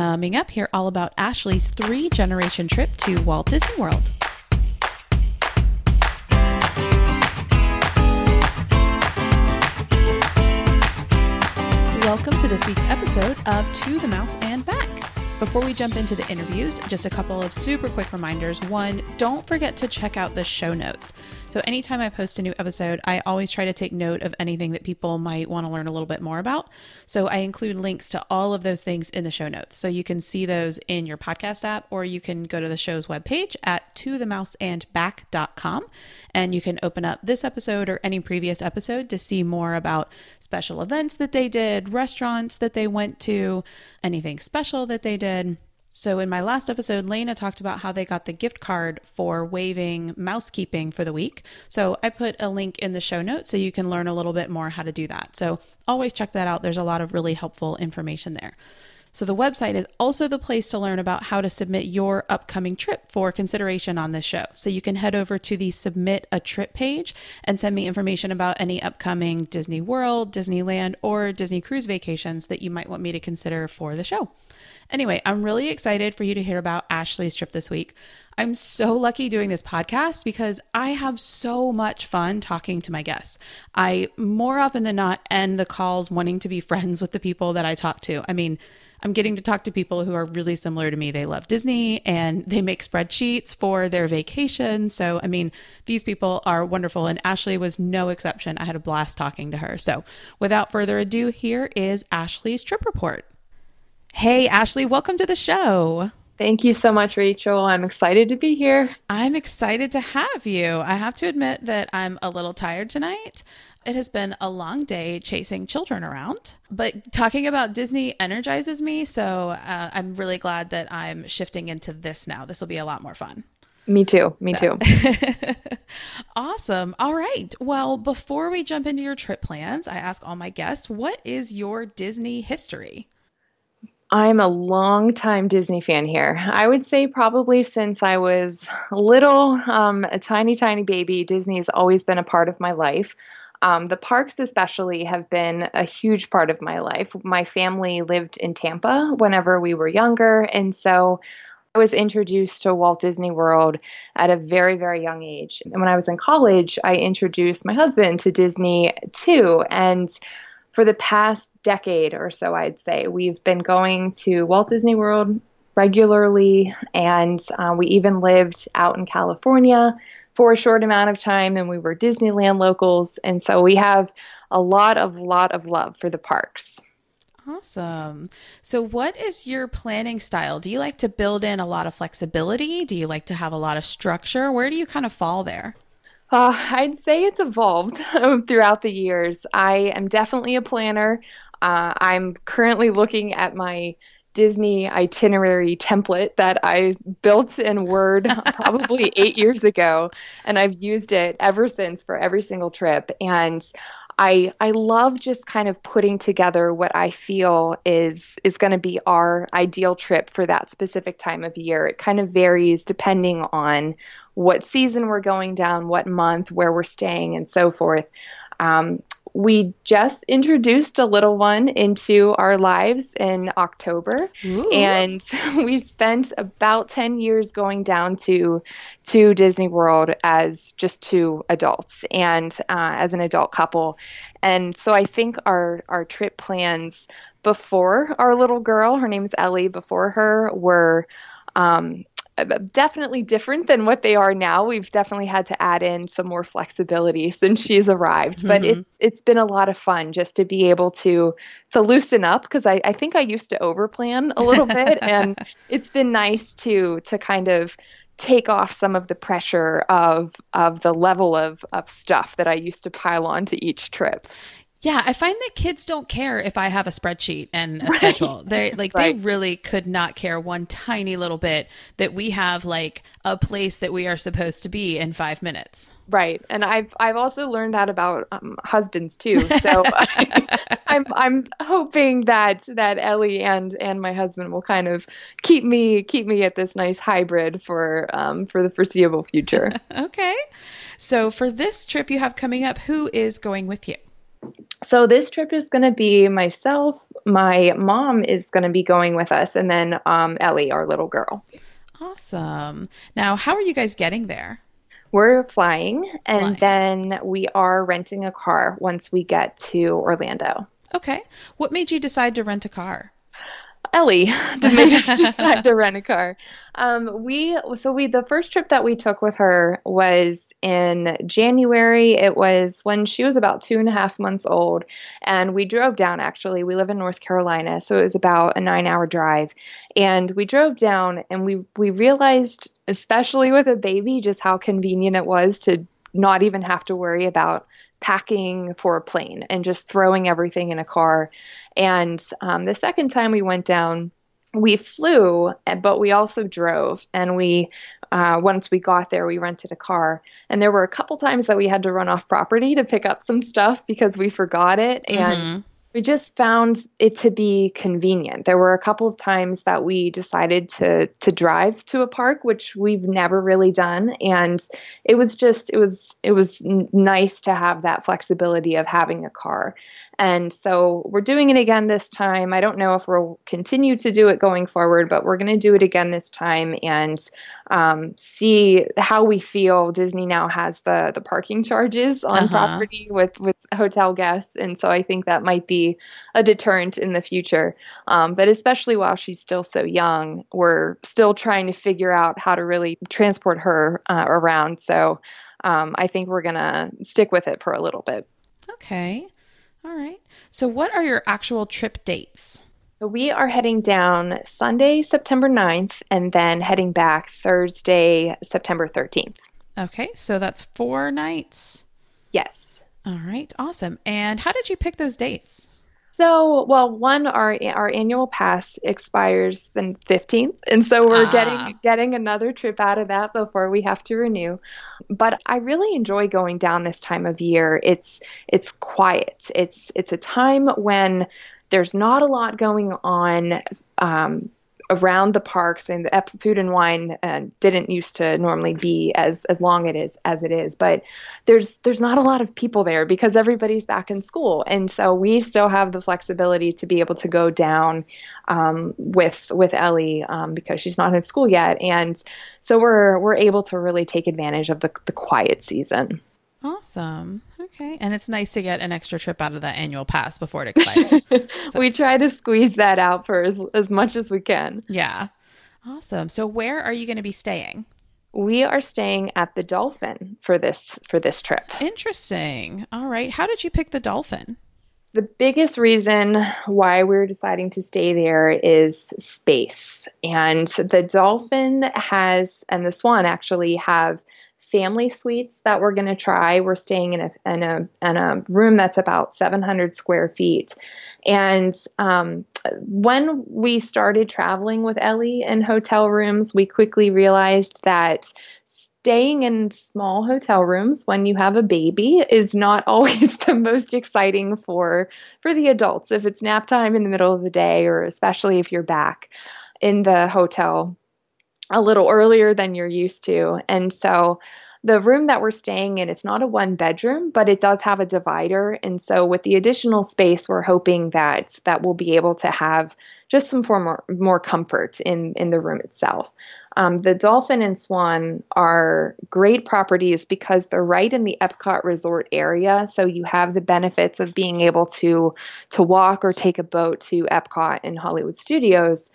Coming up here, all about Ashley's three generation trip to Walt Disney World. Welcome to this week's episode of To the Mouse and Back. Before we jump into the interviews, just a couple of super quick reminders. One, don't forget to check out the show notes. So, anytime I post a new episode, I always try to take note of anything that people might want to learn a little bit more about. So, I include links to all of those things in the show notes. So, you can see those in your podcast app, or you can go to the show's webpage at tothemouseandback.com and you can open up this episode or any previous episode to see more about special events that they did, restaurants that they went to, anything special that they did. So, in my last episode, Lena talked about how they got the gift card for waiving mousekeeping for the week. So, I put a link in the show notes so you can learn a little bit more how to do that. So, always check that out. There's a lot of really helpful information there. So, the website is also the place to learn about how to submit your upcoming trip for consideration on this show. So, you can head over to the Submit a Trip page and send me information about any upcoming Disney World, Disneyland, or Disney Cruise vacations that you might want me to consider for the show. Anyway, I'm really excited for you to hear about Ashley's trip this week. I'm so lucky doing this podcast because I have so much fun talking to my guests. I more often than not end the calls wanting to be friends with the people that I talk to. I mean, I'm getting to talk to people who are really similar to me. They love Disney and they make spreadsheets for their vacation. So, I mean, these people are wonderful. And Ashley was no exception. I had a blast talking to her. So, without further ado, here is Ashley's trip report. Hey, Ashley, welcome to the show. Thank you so much, Rachel. I'm excited to be here. I'm excited to have you. I have to admit that I'm a little tired tonight. It has been a long day chasing children around, but talking about Disney energizes me. So uh, I'm really glad that I'm shifting into this now. This will be a lot more fun. Me too. Me too. awesome. All right. Well, before we jump into your trip plans, I ask all my guests, what is your Disney history? I'm a long time Disney fan here. I would say probably since I was little, um, a tiny, tiny baby, Disney has always been a part of my life. Um, the parks, especially, have been a huge part of my life. My family lived in Tampa whenever we were younger, and so I was introduced to Walt Disney World at a very, very young age. And when I was in college, I introduced my husband to Disney too. And for the past decade or so, I'd say, we've been going to Walt Disney World regularly, and uh, we even lived out in California for a short amount of time, and we were Disneyland locals, and so we have a lot of lot of love for the parks. Awesome. So, what is your planning style? Do you like to build in a lot of flexibility? Do you like to have a lot of structure? Where do you kind of fall there? Uh, I'd say it's evolved throughout the years. I am definitely a planner. Uh, I'm currently looking at my Disney itinerary template that I built in Word probably eight years ago, and I've used it ever since for every single trip. And I I love just kind of putting together what I feel is is going to be our ideal trip for that specific time of year. It kind of varies depending on what season we're going down, what month, where we're staying, and so forth. Um, we just introduced a little one into our lives in October, Ooh. and we spent about ten years going down to to Disney World as just two adults and uh, as an adult couple. And so I think our our trip plans before our little girl, her name is Ellie, before her were um, definitely different than what they are now. We've definitely had to add in some more flexibility since she's arrived, mm-hmm. but it's it's been a lot of fun just to be able to to loosen up because I, I think I used to overplan a little bit, and it's been nice to to kind of take off some of the pressure of of the level of of stuff that I used to pile on to each trip. Yeah, I find that kids don't care if I have a spreadsheet and a right. schedule. They like right. they really could not care one tiny little bit that we have like a place that we are supposed to be in 5 minutes. Right. And I've I've also learned that about um, husbands too. So I, I'm I'm hoping that that Ellie and and my husband will kind of keep me keep me at this nice hybrid for um for the foreseeable future. okay. So for this trip you have coming up, who is going with you? So this trip is going to be myself, my mom is going to be going with us, and then um, Ellie, our little girl. Awesome. Now, how are you guys getting there? We're flying, and flying. then we are renting a car once we get to Orlando. Okay. What made you decide to rent a car? Ellie to make us decide to rent a car. Um, we so we the first trip that we took with her was in January. It was when she was about two and a half months old, and we drove down. Actually, we live in North Carolina, so it was about a nine-hour drive, and we drove down, and we we realized, especially with a baby, just how convenient it was to not even have to worry about packing for a plane and just throwing everything in a car. And um, the second time we went down, we flew, but we also drove. And we, uh, once we got there, we rented a car. And there were a couple times that we had to run off property to pick up some stuff because we forgot it. And mm-hmm we just found it to be convenient. There were a couple of times that we decided to to drive to a park, which we've never really done, and it was just it was it was nice to have that flexibility of having a car. And so we're doing it again this time. I don't know if we'll continue to do it going forward, but we're going to do it again this time and um, see how we feel. Disney now has the the parking charges on uh-huh. property with with hotel guests, and so I think that might be a deterrent in the future. Um, but especially while she's still so young, we're still trying to figure out how to really transport her uh, around. So um, I think we're gonna stick with it for a little bit. Okay. All right. So, what are your actual trip dates? So we are heading down Sunday, September 9th, and then heading back Thursday, September 13th. Okay, so that's four nights. Yes. All right, awesome. And how did you pick those dates? So, well, one our our annual pass expires the 15th, and so we're ah. getting getting another trip out of that before we have to renew. But I really enjoy going down this time of year. It's it's quiet. It's it's a time when there's not a lot going on. Um, around the parks and the food and wine uh, didn't used to normally be as as long it is as it is but there's there's not a lot of people there because everybody's back in school. And so we still have the flexibility to be able to go down um, with with Ellie um, because she's not in school yet. And so we're we're able to really take advantage of the the quiet season Awesome. Okay. And it's nice to get an extra trip out of that annual pass before it expires. so. We try to squeeze that out for as, as much as we can. Yeah. Awesome. So where are you going to be staying? We are staying at the Dolphin for this for this trip. Interesting. All right. How did you pick the Dolphin? The biggest reason why we're deciding to stay there is space. And the Dolphin has and the Swan actually have family suites that we're going to try. We're staying in a, in a in a room that's about 700 square feet. And um, when we started traveling with Ellie in hotel rooms, we quickly realized that staying in small hotel rooms when you have a baby is not always the most exciting for for the adults if it's nap time in the middle of the day or especially if you're back in the hotel a little earlier than you're used to. And so the room that we're staying in, it's not a one bedroom, but it does have a divider. And so with the additional space, we're hoping that that we'll be able to have just some more, more comfort in, in the room itself. Um, the Dolphin and Swan are great properties because they're right in the Epcot resort area. So you have the benefits of being able to to walk or take a boat to Epcot and Hollywood Studios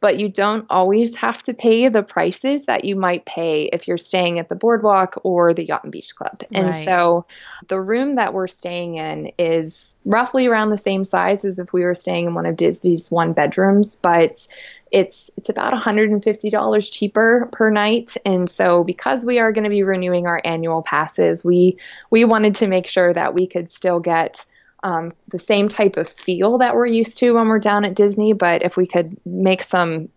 but you don't always have to pay the prices that you might pay if you're staying at the boardwalk or the yacht and beach club. And right. so the room that we're staying in is roughly around the same size as if we were staying in one of Disney's one bedrooms, but it's it's about $150 cheaper per night and so because we are going to be renewing our annual passes we we wanted to make sure that we could still get um, the same type of feel that we're used to when we're down at Disney, but if we could make some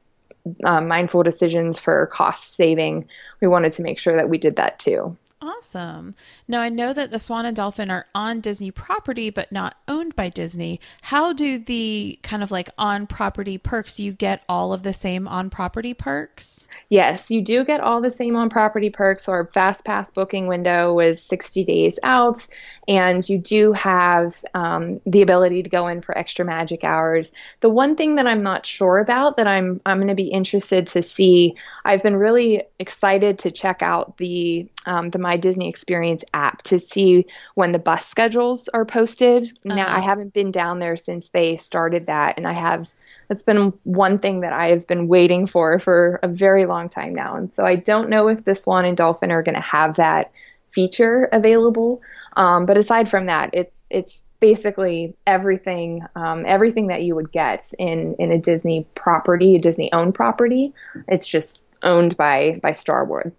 uh, mindful decisions for cost saving, we wanted to make sure that we did that too. Awesome. Now, I know that the Swan and Dolphin are on Disney property, but not owned by Disney. How do the kind of like on property perks, do you get all of the same on property perks? Yes, you do get all the same on property perks. Our fast pass booking window was 60 days out, and you do have um, the ability to go in for extra magic hours. The one thing that I'm not sure about that I'm I'm going to be interested to see. I've been really excited to check out the um, the My Disney Experience app to see when the bus schedules are posted. Uh-huh. Now I haven't been down there since they started that, and I have that's been one thing that I have been waiting for for a very long time now. And so I don't know if the Swan and Dolphin are going to have that feature available. Um, but aside from that, it's it's basically everything um, everything that you would get in in a Disney property, a Disney owned property. It's just owned by by Starwood.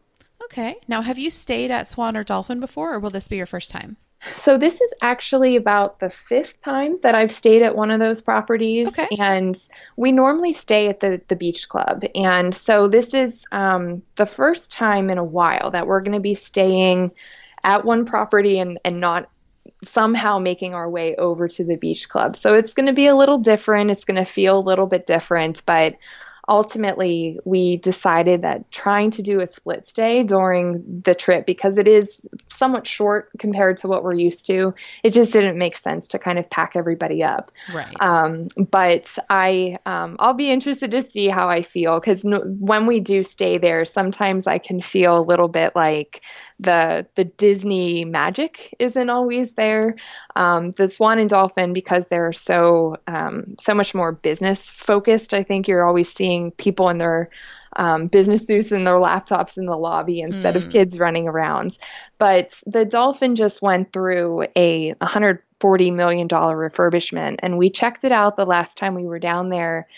Okay. Now, have you stayed at Swan or Dolphin before, or will this be your first time? So this is actually about the fifth time that I've stayed at one of those properties, okay. and we normally stay at the the beach club. And so this is um, the first time in a while that we're going to be staying at one property and and not somehow making our way over to the beach club. So it's going to be a little different. It's going to feel a little bit different, but ultimately we decided that trying to do a split stay during the trip because it is somewhat short compared to what we're used to it just didn't make sense to kind of pack everybody up. Right. Um, but i um, i'll be interested to see how i feel because when we do stay there sometimes i can feel a little bit like the the Disney magic isn't always there. Um, the Swan and Dolphin, because they're so um, so much more business focused, I think you're always seeing people in their um, business suits and their laptops in the lobby instead mm. of kids running around. But the Dolphin just went through a 140 million dollar refurbishment, and we checked it out the last time we were down there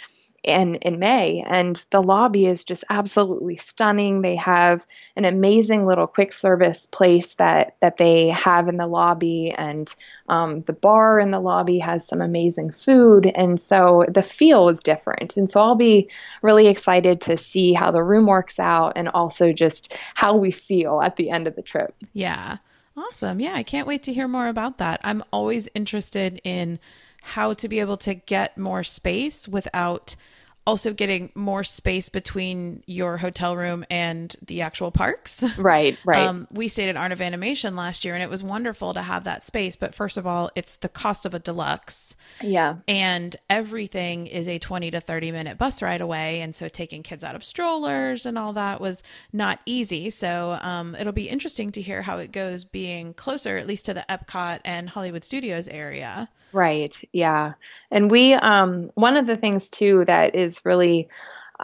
in in May, and the lobby is just absolutely stunning. They have an amazing little quick service place that that they have in the lobby, and um, the bar in the lobby has some amazing food, and so the feel is different. And so I'll be really excited to see how the room works out, and also just how we feel at the end of the trip. Yeah, awesome. Yeah, I can't wait to hear more about that. I'm always interested in how to be able to get more space without also getting more space between your hotel room and the actual parks. Right, right. Um, we stayed at Art of Animation last year and it was wonderful to have that space. But first of all, it's the cost of a deluxe. Yeah. And everything is a 20 to 30 minute bus ride away. And so taking kids out of strollers and all that was not easy. So um, it'll be interesting to hear how it goes being closer, at least to the Epcot and Hollywood Studios area. Right. Yeah. And we, um, one of the things too that is really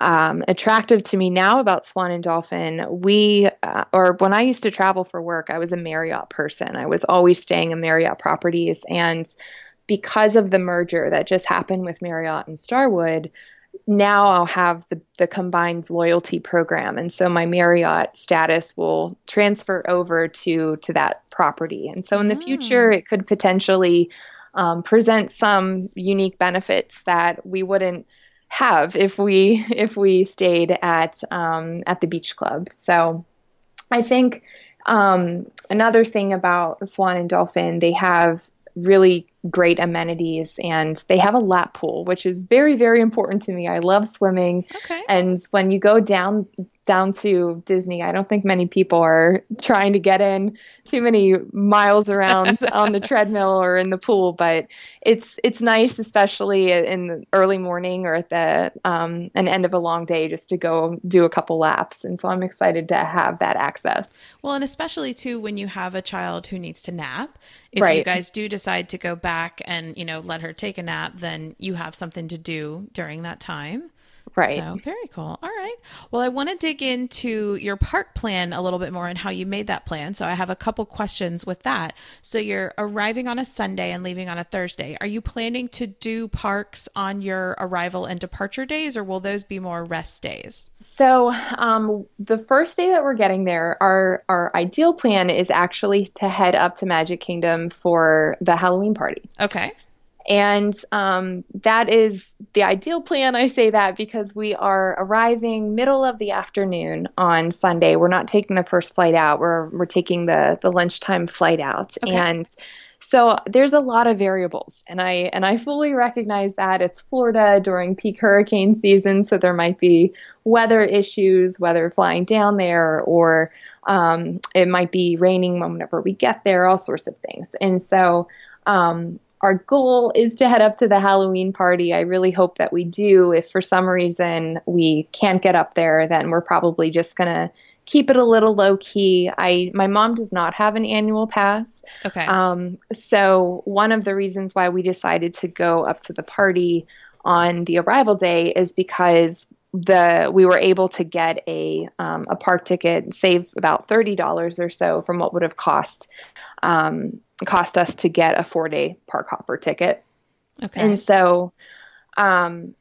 um, attractive to me now about Swan and Dolphin, we, uh, or when I used to travel for work, I was a Marriott person. I was always staying in Marriott properties. And because of the merger that just happened with Marriott and Starwood, now I'll have the, the combined loyalty program. And so my Marriott status will transfer over to, to that property. And so in the future, mm. it could potentially um, present some unique benefits that we wouldn't have if we if we stayed at um, at the beach club. So I think um, another thing about Swan and Dolphin, they have really great amenities and they have a lap pool which is very very important to me i love swimming okay. and when you go down down to disney i don't think many people are trying to get in too many miles around on the treadmill or in the pool but it's it's nice especially in the early morning or at the um, an end of a long day just to go do a couple laps and so i'm excited to have that access well and especially too when you have a child who needs to nap if right. you guys do decide to go back and you know let her take a nap then you have something to do during that time right. So very cool. All right. Well i want to dig into your park plan a little bit more and how you made that plan. So i have a couple questions with that. So you're arriving on a sunday and leaving on a thursday. Are you planning to do parks on your arrival and departure days or will those be more rest days? So um, the first day that we're getting there, our our ideal plan is actually to head up to Magic Kingdom for the Halloween party. Okay. And um, that is the ideal plan. I say that because we are arriving middle of the afternoon on Sunday. We're not taking the first flight out. We're we're taking the the lunchtime flight out. Okay. And so there's a lot of variables, and I and I fully recognize that it's Florida during peak hurricane season, so there might be weather issues, whether flying down there or um, it might be raining whenever we get there, all sorts of things. And so um, our goal is to head up to the Halloween party. I really hope that we do. If for some reason we can't get up there, then we're probably just gonna keep it a little low key. I my mom does not have an annual pass. Okay. Um, so one of the reasons why we decided to go up to the party on the arrival day is because the we were able to get a um, a park ticket, save about thirty dollars or so from what would have cost um, cost us to get a four day park hopper ticket. Okay. And so um,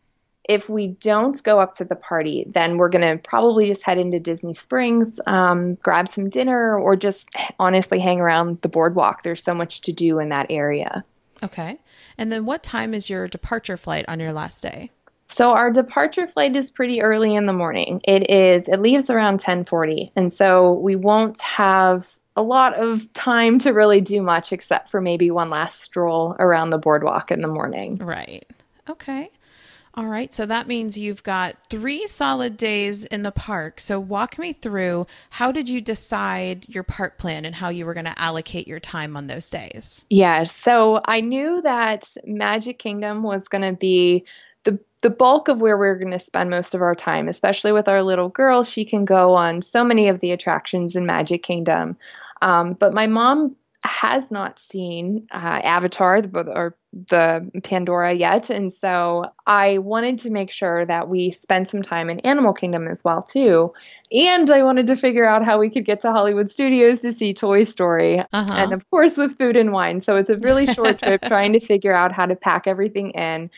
if we don't go up to the party, then we're going to probably just head into Disney Springs, um, grab some dinner, or just honestly hang around the boardwalk. There's so much to do in that area. Okay. And then what time is your departure flight on your last day? So our departure flight is pretty early in the morning. It is it leaves around 10:40 and so we won't have a lot of time to really do much except for maybe one last stroll around the boardwalk in the morning. Right. Okay. All right, so that means you've got three solid days in the park. So walk me through how did you decide your park plan and how you were going to allocate your time on those days? Yeah, so I knew that Magic Kingdom was going to be the the bulk of where we're going to spend most of our time, especially with our little girl. She can go on so many of the attractions in Magic Kingdom. Um, but my mom has not seen uh, Avatar or the Pandora yet, and so I wanted to make sure that we spend some time in Animal Kingdom as well too. And I wanted to figure out how we could get to Hollywood Studios to see Toy Story, uh-huh. and of course with food and wine. So it's a really short trip trying to figure out how to pack everything in.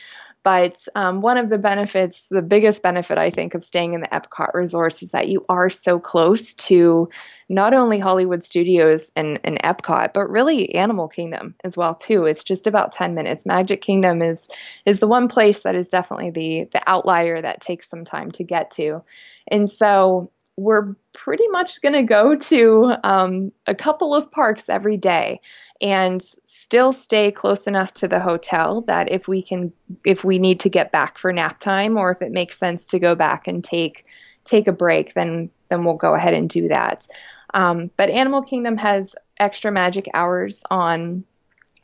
But um, one of the benefits, the biggest benefit I think of staying in the Epcot resorts is that you are so close to not only Hollywood Studios and, and Epcot, but really Animal Kingdom as well too. It's just about 10 minutes. Magic Kingdom is is the one place that is definitely the the outlier that takes some time to get to. And so we're pretty much going to go to um, a couple of parks every day and still stay close enough to the hotel that if we can if we need to get back for nap time or if it makes sense to go back and take take a break then then we'll go ahead and do that. Um, but animal kingdom has extra magic hours on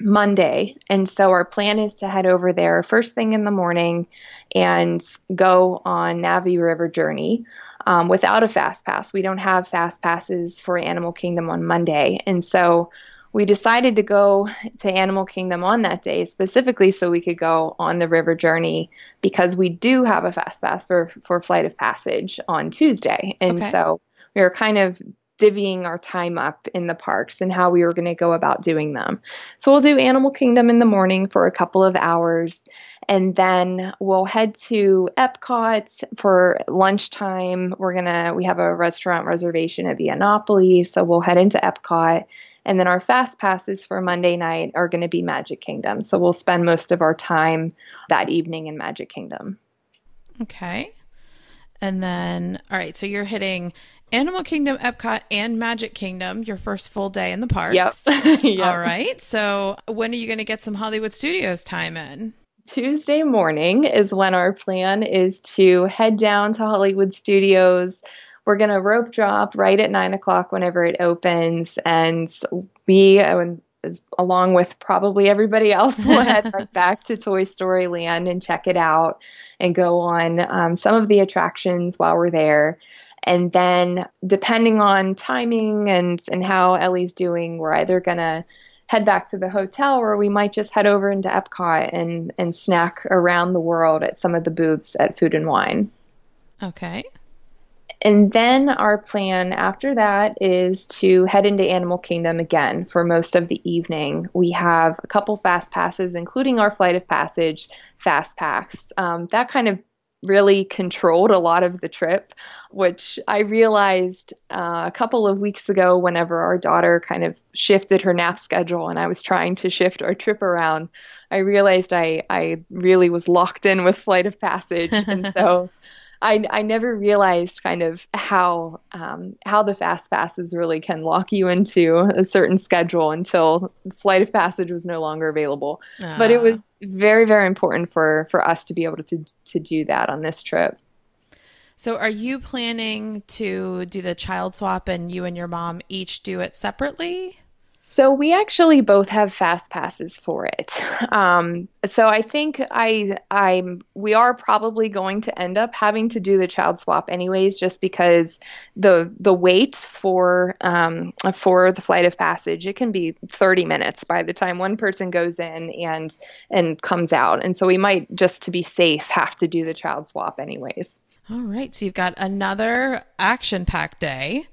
monday and so our plan is to head over there first thing in the morning and go on Na'vi River Journey um, without a fast pass. We don't have fast passes for animal kingdom on monday. And so we decided to go to Animal Kingdom on that day specifically so we could go on the river journey because we do have a fast pass for for Flight of Passage on Tuesday, and okay. so we were kind of divvying our time up in the parks and how we were going to go about doing them. So we'll do Animal Kingdom in the morning for a couple of hours and then we'll head to Epcot for lunchtime. We're going to we have a restaurant reservation at Via Napoli, so we'll head into Epcot and then our fast passes for Monday night are going to be Magic Kingdom. So we'll spend most of our time that evening in Magic Kingdom. Okay. And then, all right, so you're hitting Animal Kingdom, Epcot, and Magic Kingdom your first full day in the parks. Yep. yep. All right. So when are you going to get some Hollywood Studios time in? Tuesday morning is when our plan is to head down to Hollywood Studios we're going to rope drop right at nine o'clock whenever it opens. And we, along with probably everybody else, will head right back to Toy Story Land and check it out and go on um, some of the attractions while we're there. And then, depending on timing and, and how Ellie's doing, we're either going to head back to the hotel or we might just head over into Epcot and, and snack around the world at some of the booths at Food and Wine. Okay. And then our plan after that is to head into Animal Kingdom again for most of the evening. We have a couple fast passes, including our Flight of Passage fast packs. Um, that kind of really controlled a lot of the trip, which I realized uh, a couple of weeks ago whenever our daughter kind of shifted her nap schedule and I was trying to shift our trip around. I realized I, I really was locked in with Flight of Passage. And so I, I never realized kind of how um, how the fast passes really can lock you into a certain schedule until Flight of Passage was no longer available. But it Ah. was very very important for for us to be able to to do that on this trip. So, are you planning to do the child swap and you and your mom each do it separately? So we actually both have fast passes for it. Um, so I think I I'm we are probably going to end up having to do the child swap anyways, just because the the wait for um, for the flight of passage it can be 30 minutes by the time one person goes in and and comes out, and so we might just to be safe have to do the child swap anyways. All right. So, you've got another action packed day.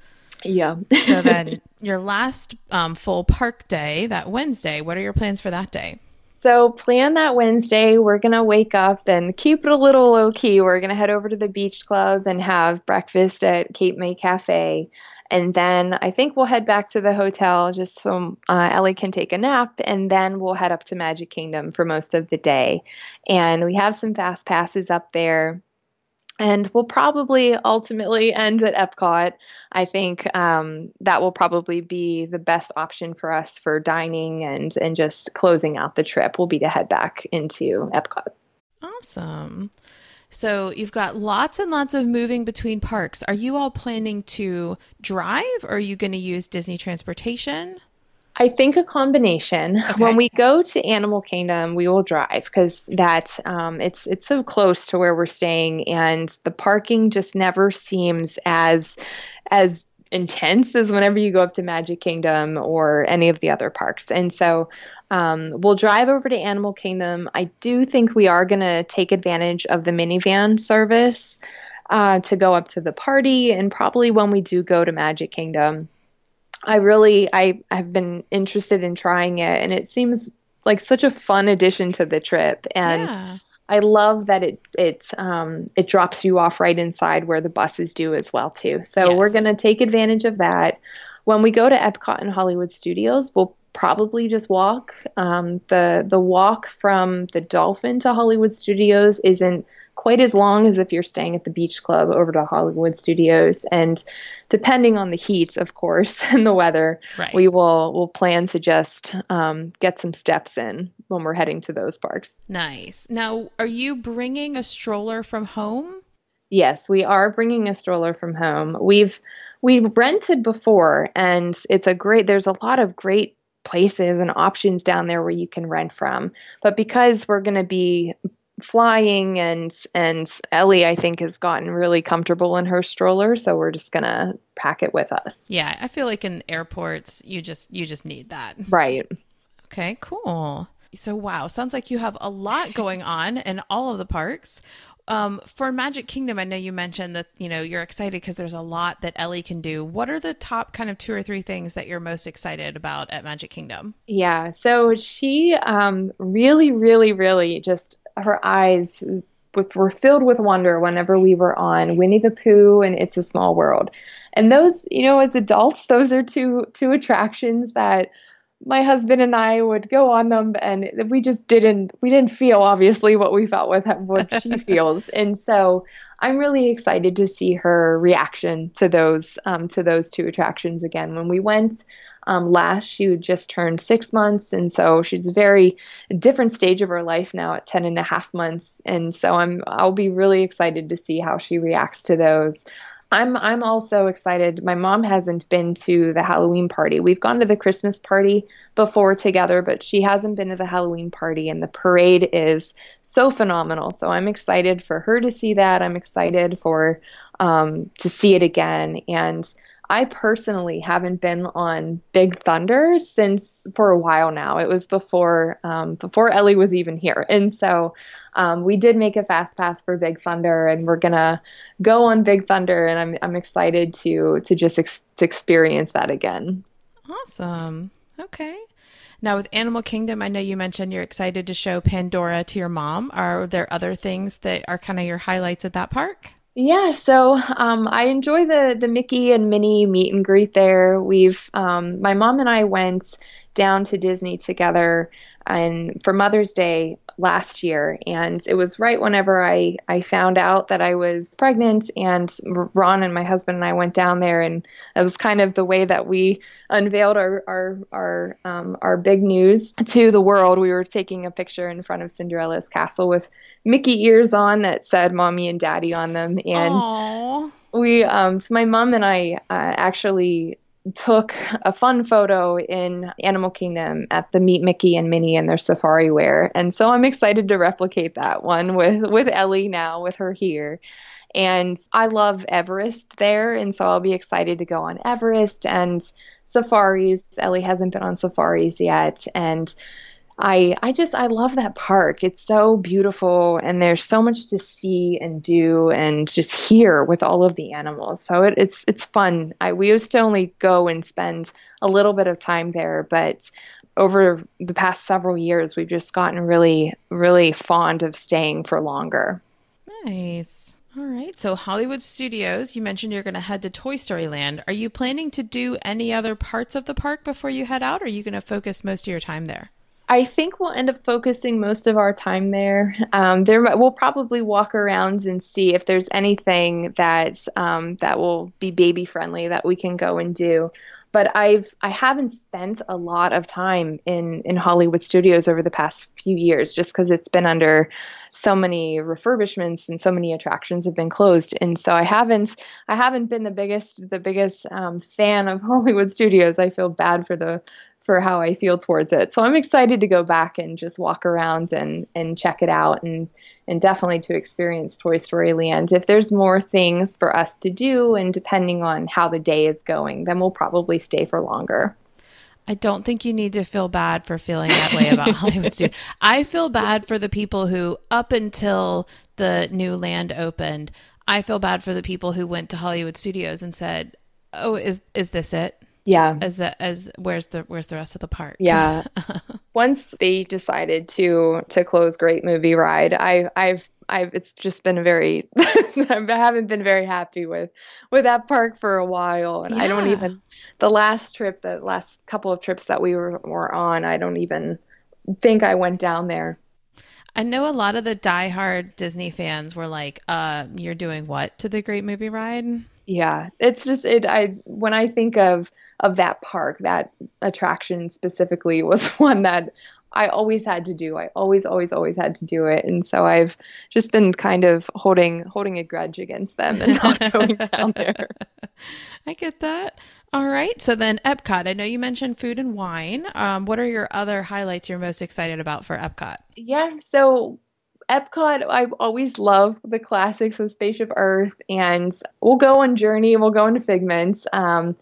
Yeah. So, then your last um, full park day, that Wednesday, what are your plans for that day? So, plan that Wednesday. We're going to wake up and keep it a little low key. We're going to head over to the beach club and have breakfast at Cape May Cafe. And then I think we'll head back to the hotel just so uh, Ellie can take a nap. And then we'll head up to Magic Kingdom for most of the day. And we have some fast passes up there. And we'll probably ultimately end at Epcot. I think um, that will probably be the best option for us for dining and and just closing out the trip. Will be to head back into Epcot. Awesome. So, you've got lots and lots of moving between parks. Are you all planning to drive or are you going to use Disney transportation? I think a combination. Okay. When we go to Animal Kingdom, we will drive because that um, it's it's so close to where we're staying, and the parking just never seems as as intense as whenever you go up to Magic Kingdom or any of the other parks. And so um, we'll drive over to Animal Kingdom. I do think we are going to take advantage of the Minnie Van service uh, to go up to the party, and probably when we do go to Magic Kingdom. I really I have been interested in trying it and it seems like such a fun addition to the trip and yeah. I love that it it's um it drops you off right inside where the buses do as well too. So Yes. we're going to take advantage of that. When we go to Epcot and Hollywood Studios, we'll probably just walk. Um, the the walk from the Dolphin to Hollywood Studios isn't quite as long as if you're staying at the Beach Club over to Hollywood Studios, and depending on the heat, of course, and the weather, Right. we will will plan to just um, get some steps in when we're heading to those parks. Nice. Now, are you bringing a stroller from home? Yes, we are bringing a stroller from home. We've we've rented before, and it's a great. There's a lot of great places and options down there where you can rent from. But because we're going to be flying and and Ellie I think has gotten really comfortable in her stroller so we're just going to pack it with us. Yeah, I feel like in airports, you just you just need that. Right. Okay, cool. So wow, sounds like you have a lot going on in all of the parks. Um, for Magic Kingdom, I know you mentioned that you know you're excited because there's a lot that Ellie can do. What are the top kind of two or three things that you're most excited about at Magic Kingdom? Yeah, so she um, really, really, really just her eyes with, were filled with wonder whenever we were on Winnie the Pooh and It's a Small World. And those, you know, as adults, those are two two attractions that my husband and I would go on them, and we just didn't we didn't feel obviously what we felt with what she feels, and so I'm really excited to see her reaction to those um, to those two attractions again. When we went um, last, she had just turned six months, and so she's a very different stage of her life now at 10 and a half months, and so I'm I'll be really excited to see how she reacts to those. I'm I'm also excited. My mom hasn't been to the Halloween party. We've gone to the Christmas party before together, but she hasn't been to the Halloween party and the parade is so phenomenal. So I'm excited for her to see that. I'm excited for um, to see it again and I personally haven't been on Big Thunder since for a while now. It was before um, before Ellie was even here, and so um, we did make a fast pass for Big Thunder, and we're gonna go on Big Thunder, and I'm I'm excited to to just ex- to experience that again. Awesome. Okay. Now, with Animal Kingdom, I know you mentioned you're excited to show Pandora to your mom. Are there other things that are kind of your highlights at that park? Yeah, so um, I enjoy the the Mickey and Minnie meet and greet there. We've um, my mom and I went down to Disney together and for Mother's Day last year and it was right whenever I I found out that I was pregnant and Ron and my husband and I went down there and it was kind of the way that we unveiled our our our um, our big news to the world we were taking a picture in front of Cinderella's castle with Mickey ears on that said mommy and daddy on them and Aww. we um so my mom and I uh, actually took a fun photo in Animal Kingdom at the Meet Mickey and Minnie in their safari wear. And so I'm excited to replicate that one with with Ellie now with her here. And I love Everest there, and so I'll be excited to go on Everest and safaris. Ellie hasn't been on safaris yet and I I just I love that park. It's so beautiful and there's so much to see and do and just hear with all of the animals. So it, it's it's fun. I we used to only go and spend a little bit of time there, but over the past several years we've just gotten really really fond of staying for longer. Nice. All right. So Hollywood Studios, you mentioned you're going to head to Toy Story Land. Are you planning to do any other parts of the park before you head out or are you going to focus most of your time there? I think we'll end up focusing most of our time there. Um, there, we'll probably walk around and see if there's anything that um, that will be baby friendly that we can go and do. But I've I haven't spent a lot of time in in Hollywood studios over the past few years, just because it's been under so many refurbishments and so many attractions have been closed, and so I haven't I haven't been the biggest the biggest um, fan of Hollywood studios. I feel bad for the for how I feel towards it. So I'm excited to go back and just walk around and and check it out and and definitely to experience Toy Story Land. If there's more things for us to do and depending on how the day is going, then we'll probably stay for longer. I don't think you need to feel bad for feeling that way about Hollywood Studios. I feel bad for the people who, up until the new land opened, I feel bad for the people who went to Hollywood Studios and said, "Oh, is is this it?" Yeah. As the as where's the where's the rest of the park? Yeah. Once they decided to to close Great Movie Ride, I I've I've it's just been a very I haven't been very happy with with that park for a while and yeah. I don't even the last trip the last couple of trips that we were, were on I don't even think I went down there. I know a lot of the diehard Disney fans were like, uh, you're doing what to the Great Movie Ride? Yeah, it's just it. I when I think of of that park, that attraction specifically was one that I always had to do. I always, always, always had to do it, and so I've just been kind of holding holding a grudge against them and not going down there. I get that. All right. So then, Epcot. I know you mentioned food and wine. Um, what are your other highlights you're most excited about for Epcot? Yeah. So Epcot, I've always loved the classics of Spaceship Earth, and we'll go on Journey, we'll go into Figments. Um,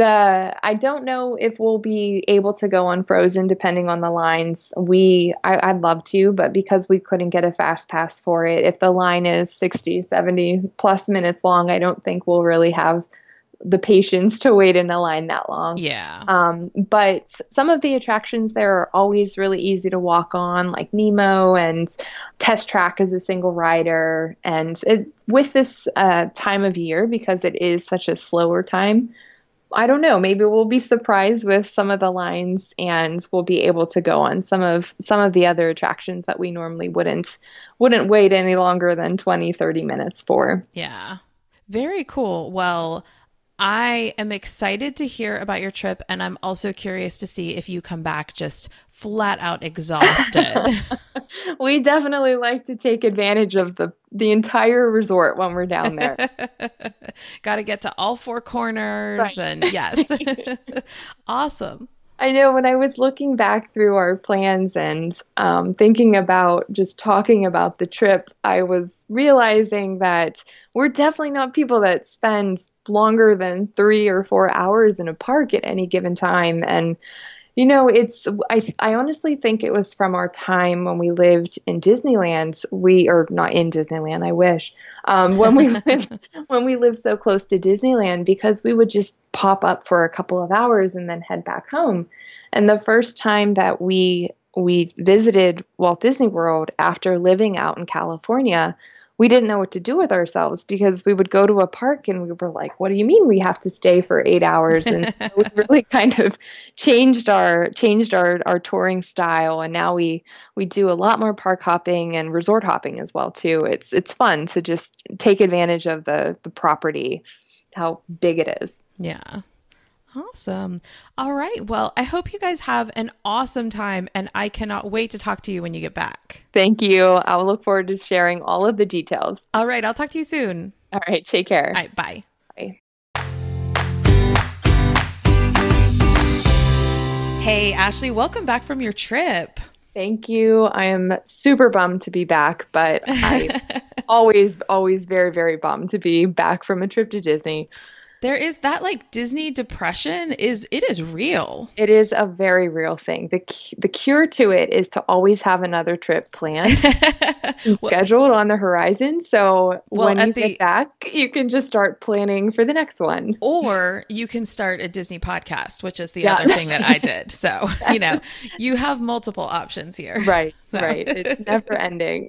the I don't know if we'll be able to go on Frozen depending on the lines. We I, would love to, but because we couldn't get a fast pass for it, if the line is 60, 70 plus minutes long, I don't think we'll really have the patience to wait in a line that long. Yeah. Um, but some of the attractions there are always really easy to walk on, like Nemo and Test Track as a single rider. And it, with this uh, time of year, because it is such a slower time, I don't know. Maybe we'll be surprised with some of the lines, and we'll be able to go on some of some of the other attractions that we normally wouldn't wouldn't wait any longer than 20, 30 minutes for. Yeah, very cool. Well, I am excited to hear about your trip, and I'm also curious to see if you come back just flat out exhausted. we definitely like to take advantage of the the entire resort when we're down there. Got to get to all four corners, right. and yes, awesome. I know when I was looking back through our plans and um, thinking about just talking about the trip, I was realizing that we're definitely not people that spend longer than three or four hours in a park at any given time. And You know, it's I I honestly think it was from our time when we lived in Disneyland. We or not in Disneyland. I wish um, when we lived when we lived so close to Disneyland because we would just pop up for a couple of hours and then head back home. And the first time that we we visited Walt Disney World after living out in California, we didn't know what to do with ourselves because we would go to a park and we were like, "What do you mean we have to stay for eight hours?" And so we really kind of changed our changed our our touring style, and now we we do a lot more park hopping and resort hopping as well too. It's it's fun to just take advantage of the the property, how big it is. Yeah. Awesome. All right. Well, I hope you guys have an awesome time, and I cannot wait to talk to you when you get back. Thank you. I will look forward to sharing all of the details. All right. I'll talk to you soon. All right. Take care. All right. Bye. Bye. Hey, Ashley, welcome back from your trip. Thank you. I am super bummed to be back, but I always, always very, very bummed to be back from a trip to Disney there is that like Disney depression is it is real. It is a very real thing. The the cure to it is to always have another trip planned and scheduled on the horizon. So well, when you the, get back, you can just start planning for the next one. Or you can start a Disney podcast, which is the yeah. other thing that I did. So, you know, you have multiple options here. Right. So. Right. It's never ending.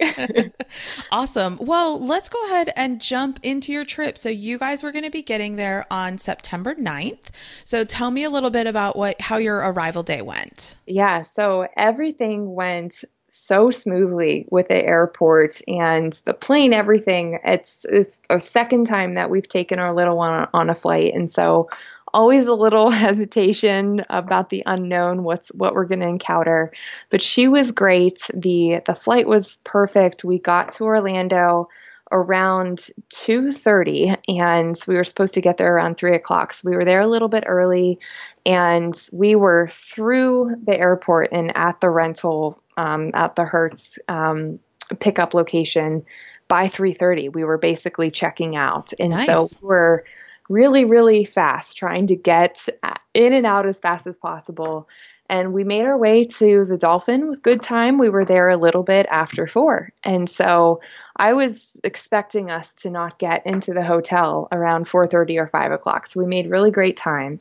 awesome. Well, let's go ahead and jump into your trip. So you guys were going to be getting there on September 9th. So tell me a little bit about what how your arrival day went. Yeah, so everything went so smoothly with the airport and the plane everything it's, it's a second time that we've taken our little one on a flight and so always a little hesitation about the unknown what's what we're going to encounter. But she was great. The the flight was perfect. We got to Orlando around 2.30 and we were supposed to get there around 3 o'clock. So we were there a little bit early and we were through the airport and at the rental um, at the hertz um, pickup location by 3.30 we were basically checking out. And nice. so we're really really fast trying to get in and out as fast as possible and we made our way to the Dolphin with good time. We were there a little bit after four. And so I was expecting us to not get into the hotel around 4.30 or 5 o'clock. So we made really great time.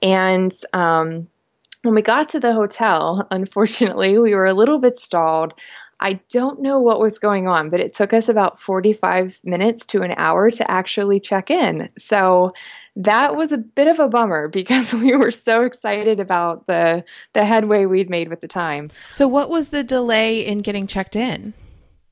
And um, when we got to the hotel, unfortunately, we were a little bit stalled. I don't know what was going on, but it took us about 45 minutes to an hour to actually check in. So that was a bit of a bummer because we were so excited about the the headway we'd made with the time. So what was the delay in getting checked in?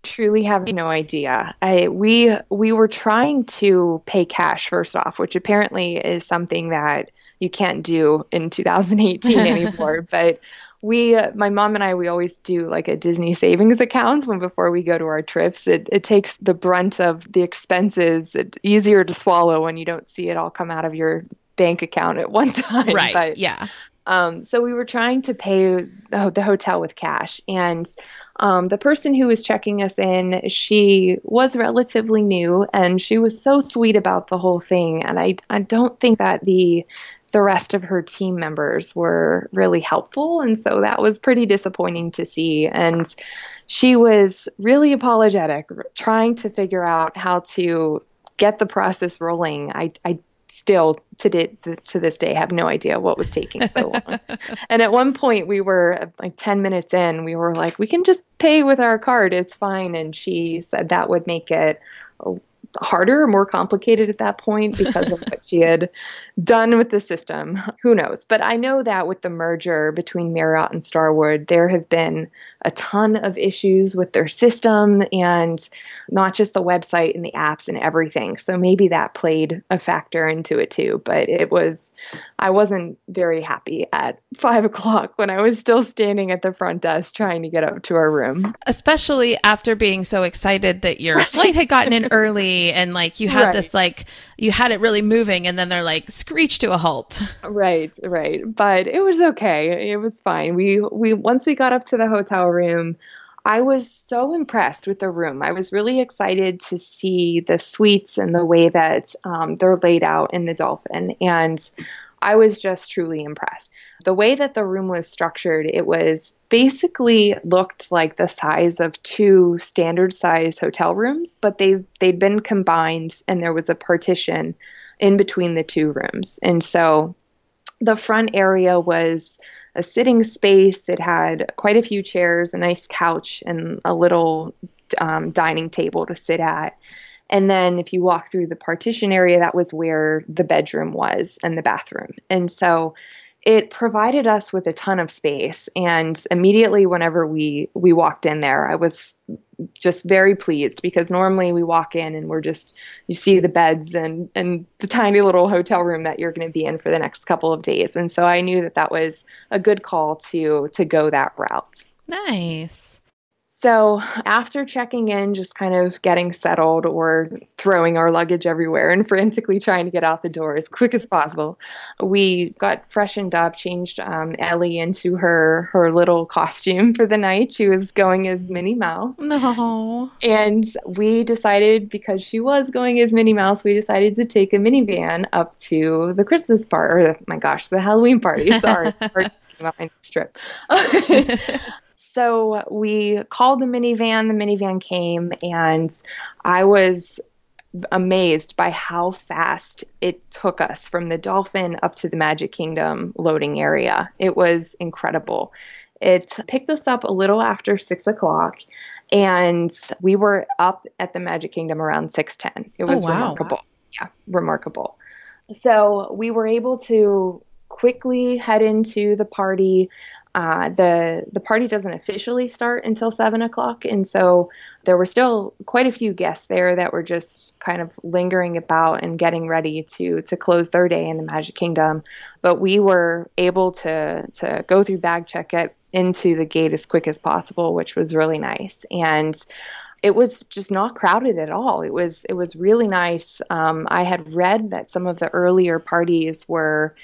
Truly have no idea. I, we we were trying to pay cash first off, which apparently is something that you can't do in 2018 anymore. but we my mom and i we always do like a disney savings account when before we go to our trips. It, it takes the brunt of the expenses. It's easier to swallow when you don't see it all come out of your bank account at one time right. but, yeah. um, so we were trying to pay the, the hotel with cash. And um, the person who was checking us in she was relatively new and she was so sweet about the whole thing. And i, I don't think that the the rest of her team members were really helpful. And so that was pretty disappointing to see. And she was really apologetic, trying to figure out how to get the process rolling. I, I still to, to this day have no idea what was taking so long. and at one point we were uh, like 10 minutes in, we were like, we can just pay with our card. It's fine. And she said that would make it harder or more complicated at that point because of what she had done with the system. Who knows? But I know that with the merger between Marriott and Starwood, there have been a ton of issues with their system and not just the website and the apps and everything. So maybe that played a factor into it too. But it was, I wasn't very happy at five o'clock when I was still standing at the front desk trying to get up to our room. Especially after being so excited that your flight had gotten in early and like you had right. this like you had it really moving and then they're like screech to a halt right right but it was okay it was fine we we once we got up to the hotel room I was so impressed with the room. I was really excited to see the suites and the way that um, they're laid out in the Dolphin. And I was just truly impressed. The way that the room was structured, it was basically looked like the size of two standard size hotel rooms, but they they'd been combined and there was a partition in between the two rooms. And so the front area was a sitting space. It had quite a few chairs, a nice couch, and a little um, dining table to sit at. And then if you walk through the partition area, that was where the bedroom was and the bathroom. And so it provided us with a ton of space. And immediately whenever we we walked in there i was just very pleased because normally we walk in and we're just you see the beds and and the tiny little hotel room that you're going to be in for the next couple of days. And so i knew that that was a good call to to go that route. Nice so, after checking in, just kind of getting settled or throwing our luggage everywhere and frantically trying to get out the door as quick as possible, we got freshened up, changed um, Ellie into her her little costume for the night. She was going as Minnie Mouse. No. And we decided because she was going as Minnie Mouse, we decided to take a Minnie Van up to the Christmas party, or the, my gosh, the Halloween party. Sorry, about my trip. So we called the Minnie Van, the Minnie Van came, and I was amazed by how fast it took us from the Dolphin up to the Magic Kingdom loading area. It was incredible. It picked us up a little after six o'clock, and we were up at the Magic Kingdom around six ten. It oh, was oh, wow. remarkable. Yeah, remarkable. So we were able to quickly head into the party. Uh, the the party doesn't officially start until seven o'clock, and so there were still quite a few guests there that were just kind of lingering about and getting ready to to close their day in the Magic Kingdom. But we were able to to go through bag check it into the gate as quick as possible, which was really nice and it was just not crowded at all. It was it was really nice. Um, I had read that some of the earlier parties were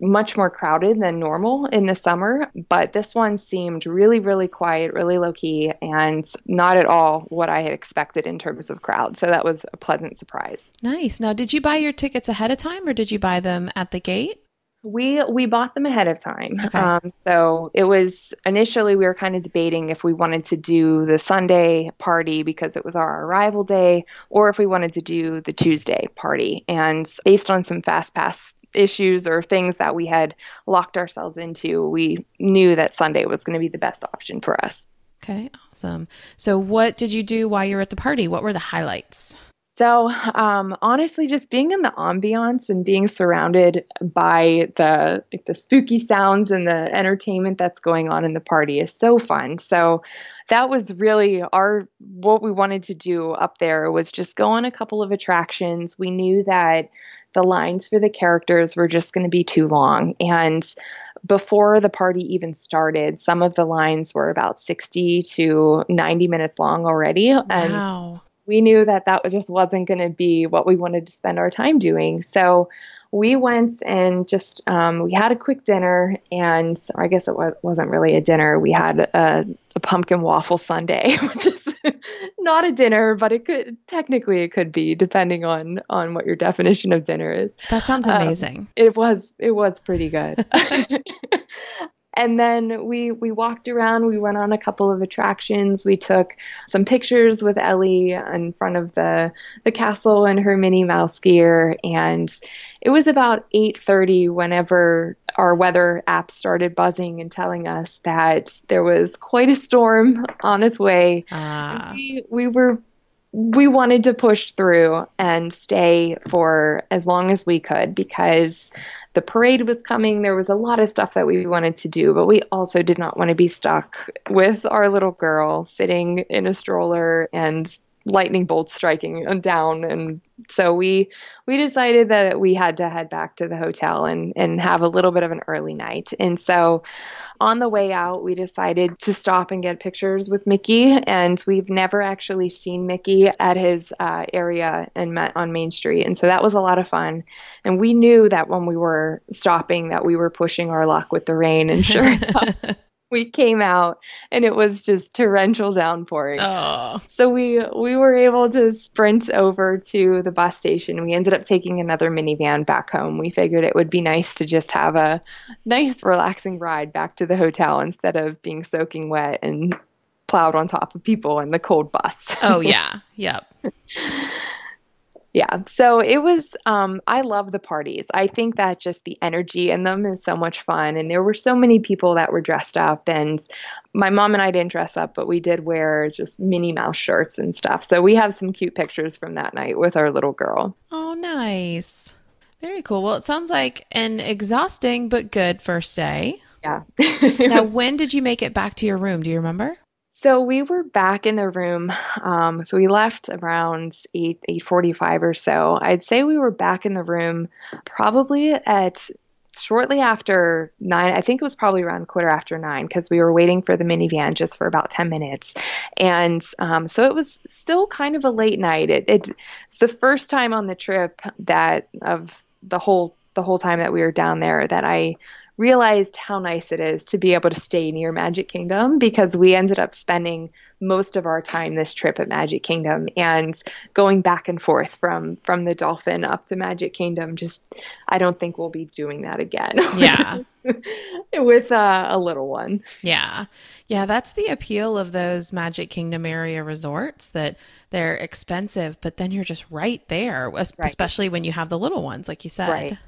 much more crowded than normal in the summer, but this one seemed really, really quiet, really low key, and not at all what I had expected in terms of crowd. So that was a pleasant surprise. Nice. Now, did you buy your tickets ahead of time or did you buy them at the gate? We we bought them ahead of time. Okay. Um, so it was initially we were kind of debating if we wanted to do the Sunday party because it was our arrival day, or if we wanted to do the Tuesday party. And based on some fast pass issues or things that we had locked ourselves into, we knew that Sunday was going to be the best option for us. Okay, awesome. So, what did you do while you were at the party? What were the highlights? So, um, honestly, just being in the ambiance and being surrounded by the like, the spooky sounds and the entertainment that's going on in the party is so fun. So, that was really our what we wanted to do up there was just go on a couple of attractions. We knew that the lines for the characters were just going to be too long. And before the party even started, some of the lines were about 60 to 90 minutes long already. Wow. We knew that that just wasn't going to be what we wanted to spend our time doing. So we went and just um, we had a quick dinner and i guess it was, wasn't really a dinner. We had a, a pumpkin waffle sundae which is not a dinner but it could technically it could be depending on on what your definition of dinner is. That sounds um, amazing. um, it was it was pretty good and then we we walked around we went on a couple of attractions. We took some pictures with ellie in front of the the castle in her minnie mouse gear. And it was about 8:30 whenever our weather app started buzzing and telling us that there was quite a storm on its way. Ah. we, we were we wanted to push through and stay for as long as we could because the parade was coming. There was a lot of stuff that we wanted to do, but we also did not want to be stuck with our little girl sitting in a stroller and lightning bolts striking and down. And so we we decided that we had to head back to the hotel and and have a little bit of an early night. And so on the way out we decided to stop and get pictures with mickey. And we've never actually seen mickey at his uh, area and on main street. And so that was a lot of fun. And we knew that when we were stopping that we were pushing our luck with the rain and sure enough we came out and it was just torrential downpouring. Oh. So we we were able to sprint over to the bus station. We ended up taking another Minnie Van back home. We figured it would be nice to just have a nice relaxing ride back to the hotel instead of being soaking wet and plowed on top of people in the cold bus. Oh yeah. Yep. Yeah so it was um, i love the parties i think that just the energy in them is so much fun and there were so many people that were dressed up and my mom and i didn't dress up but we did wear just minnie mouse shirts and stuff so we have some cute pictures from that night with our little girl Oh, nice. Very cool. Well, it sounds like an exhausting but good first day. yeah Now, when did you make it back to your room? Do you remember? So we were back in the room. Um, so we left around eight eight forty five or so. I'd say we were back in the room probably at shortly after nine. I think it was probably around quarter after nine because we were waiting for the Minnie Van just for about ten minutes, and um, so it was still kind of a late night. It, it it's the first time on the trip that of the whole the whole time that we were down there that I realized how nice it is to be able to stay near Magic Kingdom because we ended up spending most of our time this trip at Magic Kingdom and going back and forth from from the Dolphin up to Magic Kingdom just I don't think we'll be doing that again. Yeah. with uh, a little one. Yeah. Yeah, that's the appeal of those Magic Kingdom area resorts that they're expensive, but then you're just right there, Right. especially when you have the little ones, like you said. Right.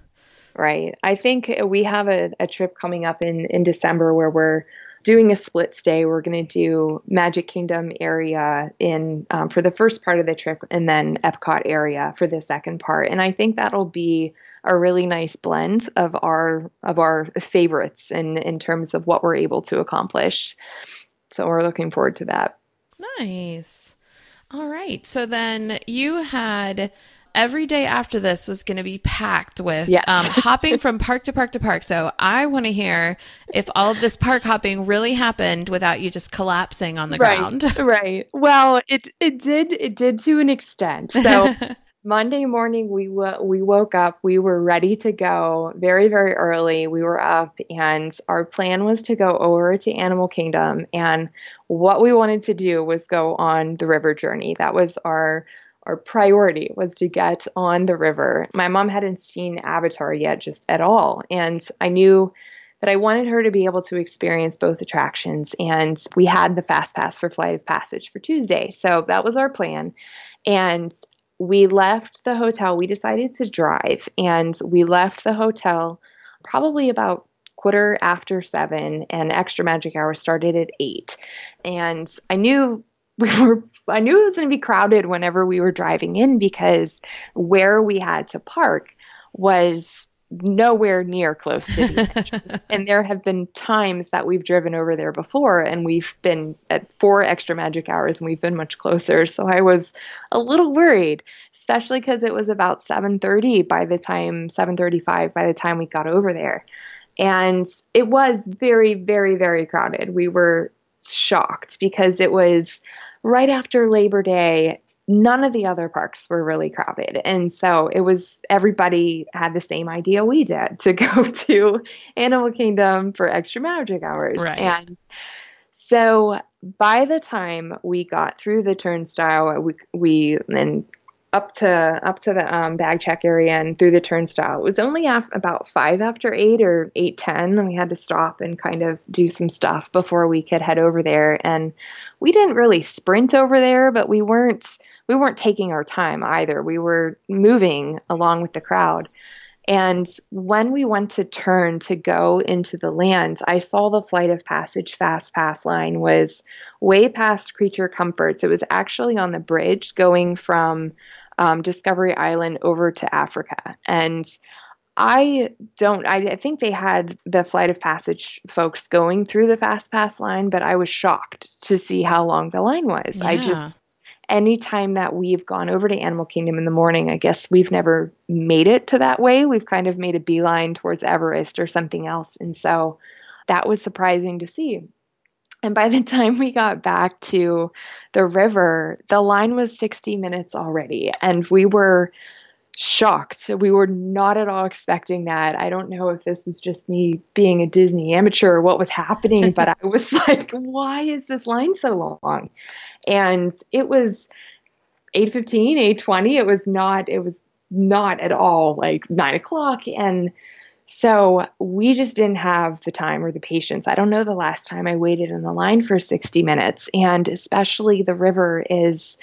Right. I think we have a, a trip coming up in, in December where we're doing a split stay. We're going to do Magic Kingdom area in um, for the first part of the trip, and then Epcot area for the second part. And I think that'll be a really nice blend of our of our favorites in in terms of what we're able to accomplish. So we're looking forward to that. Nice. All right. So then you had every day after this was going to be packed with Yes. um, hopping from park to park to park. So I want to hear if all of this park hopping really happened without you just collapsing on the ground. right. Well, it it did it did to an extent. So Monday morning we wo- we woke up, we were ready to go very very early. We were up and our plan was to go over to Animal Kingdom and what we wanted to do was go on the river journey. That was our our priority was to get on the river. My mom hadn't seen Avatar yet just at all and I knew that I wanted her to be able to experience both attractions. And we had the Fast Pass for Flight of Passage for Tuesday. So that was our plan. And we left the hotel. We decided to drive, and we left the hotel probably about quarter after seven, and extra magic hour started at eight. And I knew we were I knew it was going to be crowded whenever we were driving in because where we had to park was nowhere near close to the entrance. and there have been times that we've driven over there before and we've been at four extra magic hours and we've been much closer. So i was a little worried especially because it was about 7.30 by the time 7.35 by the time we got over there. And it was very very very crowded. We were shocked because it was right after labor day none of the other parks were really crowded. And so it was everybody had the same idea we did to go to Animal Kingdom for extra magic hours. Right. And so by the time we got through the turnstile, we we and up to up to the um, bag check area and through the turnstile. It was only af- about five after eight or eight ten, and we had to stop and kind of do some stuff before we could head over there. And we didn't really sprint over there, but we weren't we weren't taking our time either. We were moving along with the crowd. And when we went to turn to go into the land, I saw the Flight of Passage Fast Pass line was way past Creature Comforts. It was actually on the bridge going from um, Discovery Island over to Africa. And I don't, I, I think they had the Flight of Passage folks going through the Fast Pass line, but I was shocked to see how long the line was. I Yeah. just, anytime that we've gone over to Animal Kingdom in the morning, I guess we've never made it to that way. We've kind of made a beeline towards Everest or something else. And so that was surprising to see. And by the time we got back to the river, the line was 60 minutes already. And we were shocked. We were not at all expecting that. I don't know if this was just me being a Disney amateur or what was happening, but I was like, why is this line so long? And it was 8.15, 8.20. It was not, it was not at all like nine o'clock. And so we just didn't have the time or the patience. I don't know the last time I waited in the line for 60 minutes. And especially the river is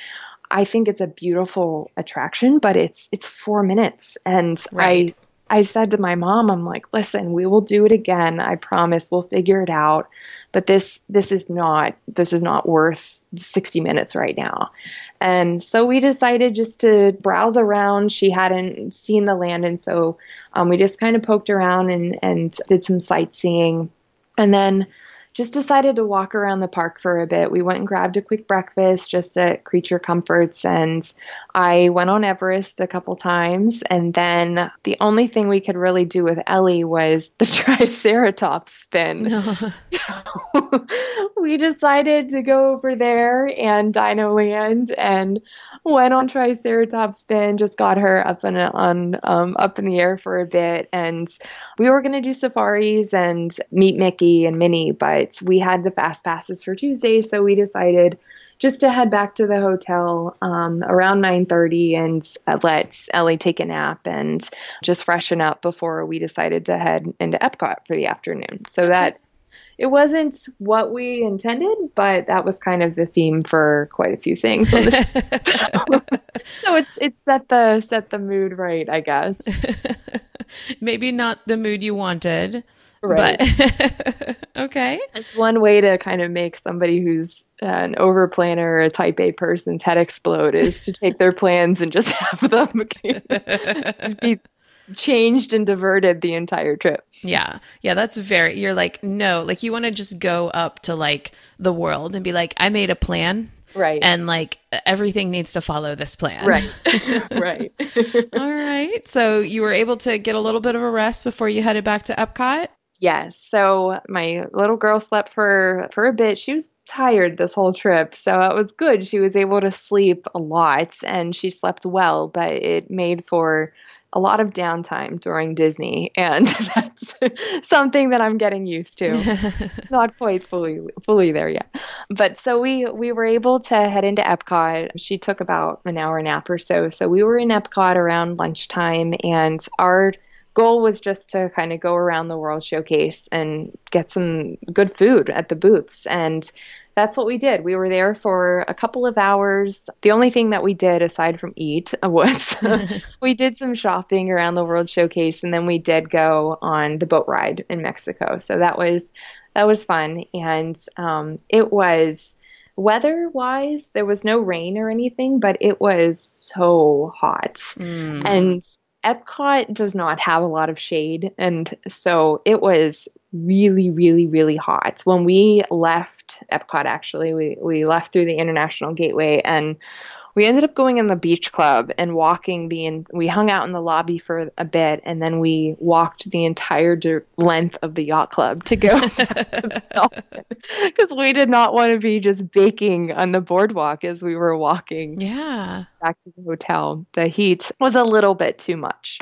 I think it's a beautiful attraction, but it's it's 4 minutes and right. I said to my mom, I'm like, listen, we will do it again. I promise we'll figure it out. But this this is not this is not worth 60 minutes right now. And so we decided just to browse around. She hadn't seen the land, and so um, we just kind of poked around and, and did some sightseeing. And then just decided to walk around the park for a bit. We went and grabbed a quick breakfast just at Creature Comforts, and I went on Everest a couple times. And then the only thing we could really do with Ellie was the Triceratops spin. No. So we decided to go over there and Dino Land and went on Triceratops spin. Just got her up and on um, up in the air for a bit, and we were going to do safaris and meet Mickey and Minnie, but we had the fast passes for Tuesday, so we decided just to head back to the hotel um, around 9.30 and let ellie take a nap and just freshen up before we decided to head into epcot for the afternoon. So that it wasn't what we intended but that was kind of the theme for quite a few things so, so it's it's set the set the mood right i guess. Maybe not the mood you wanted Right. But okay. It's one way to kind of make somebody who's an over planner or a type A person's head explode is to take their plans and just have them be changed and diverted the entire trip. Yeah. Yeah, that's very you're like no, like you want to just go up to like the world and be like I made a plan. Right. And like everything needs to follow this plan. Right. right. All right. So you were able to get a little bit of a rest before you headed back to Epcot? Yes. So my little girl slept for for a bit. She was tired this whole trip, so it was good. She was able to sleep a lot and she slept well, but it made for a lot of downtime during Disney, and that's something that I'm getting used to. Not quite fully fully there yet, but so we we were able to head into Epcot. She took about an hour nap or so, so we were in Epcot around lunchtime, and our goal was just to kind of go around the World Showcase and get some good food at the booths. And that's what we did. We were there for a couple of hours. The only thing that we did aside from eat was we did some shopping around the World Showcase and then we did go on the boat ride in Mexico. So that was that was fun and um, it was weather wise there was no rain or anything but it was so hot mm. and Epcot does not have a lot of shade, and so it was really, really, really hot. When we left Epcot, actually, we, we left through the International Gateway and we ended up going in the beach club and walking the in, we hung out in the lobby for a bit and then we walked the entire de- length of the yacht club to go because we did not want to be just baking on the boardwalk as we were walking yeah back to the hotel the heat was a little bit too much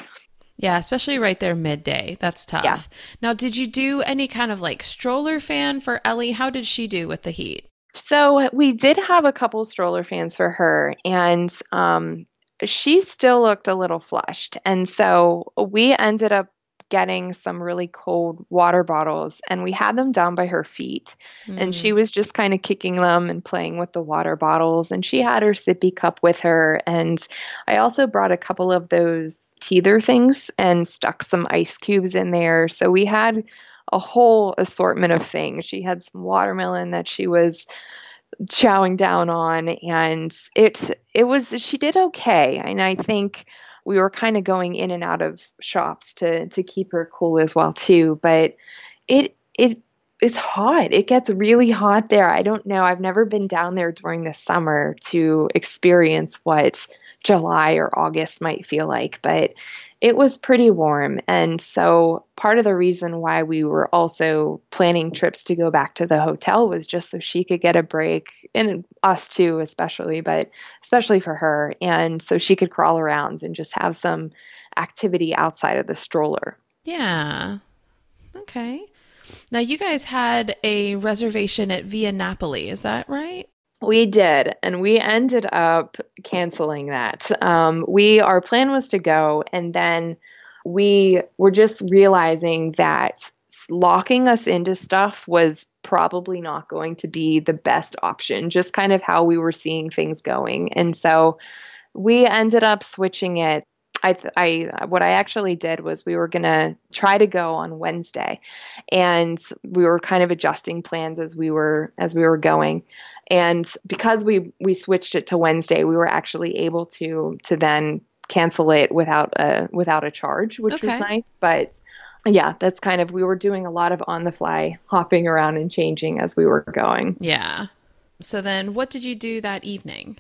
yeah, especially right there midday. That's tough. Yeah. Now, did you do any kind of like stroller fan for Ellie? How did she do with the heat? So we did have a couple stroller fans for her, and um, she still looked a little flushed. And so we ended up getting some really cold water bottles and we had them down by her feet mm. and she mm. was just kind of kicking them and playing with the water bottles and she had her sippy cup with her and i also brought a couple of those teether things and stuck some ice cubes in there so we had a whole assortment of things. She had some watermelon that she was chowing down on and it it was she did okay and I think we were kind of going in and out of shops to to keep her cool as well too but it it it's hot. It gets really hot there. I don't know. I've never been down there during the summer to experience what July or August might feel like, but it was pretty warm. And so part of the reason why we were also planning trips to go back to the hotel was just so she could get a break, and us too, especially, but especially for her. And so she could crawl around and just have some activity outside of the stroller. Yeah. Okay. Now, you guys had a reservation at Via Napoli, is that right? We did, and we ended up canceling that. Um, we our plan was to go, and then we were just realizing that locking us into stuff was probably not going to be the best option. Just kind of how we were seeing things going, and so we ended up switching it I, I, what I actually did was we were going to try to go on Wednesday, and we were kind of adjusting plans as we were as we were going. And because we we switched it to Wednesday, we were actually able to to then cancel it without a without a charge, which okay. was nice. But yeah, that's kind of we were doing a lot of on the fly hopping around and changing as we were going. Yeah. So then what did you do that evening?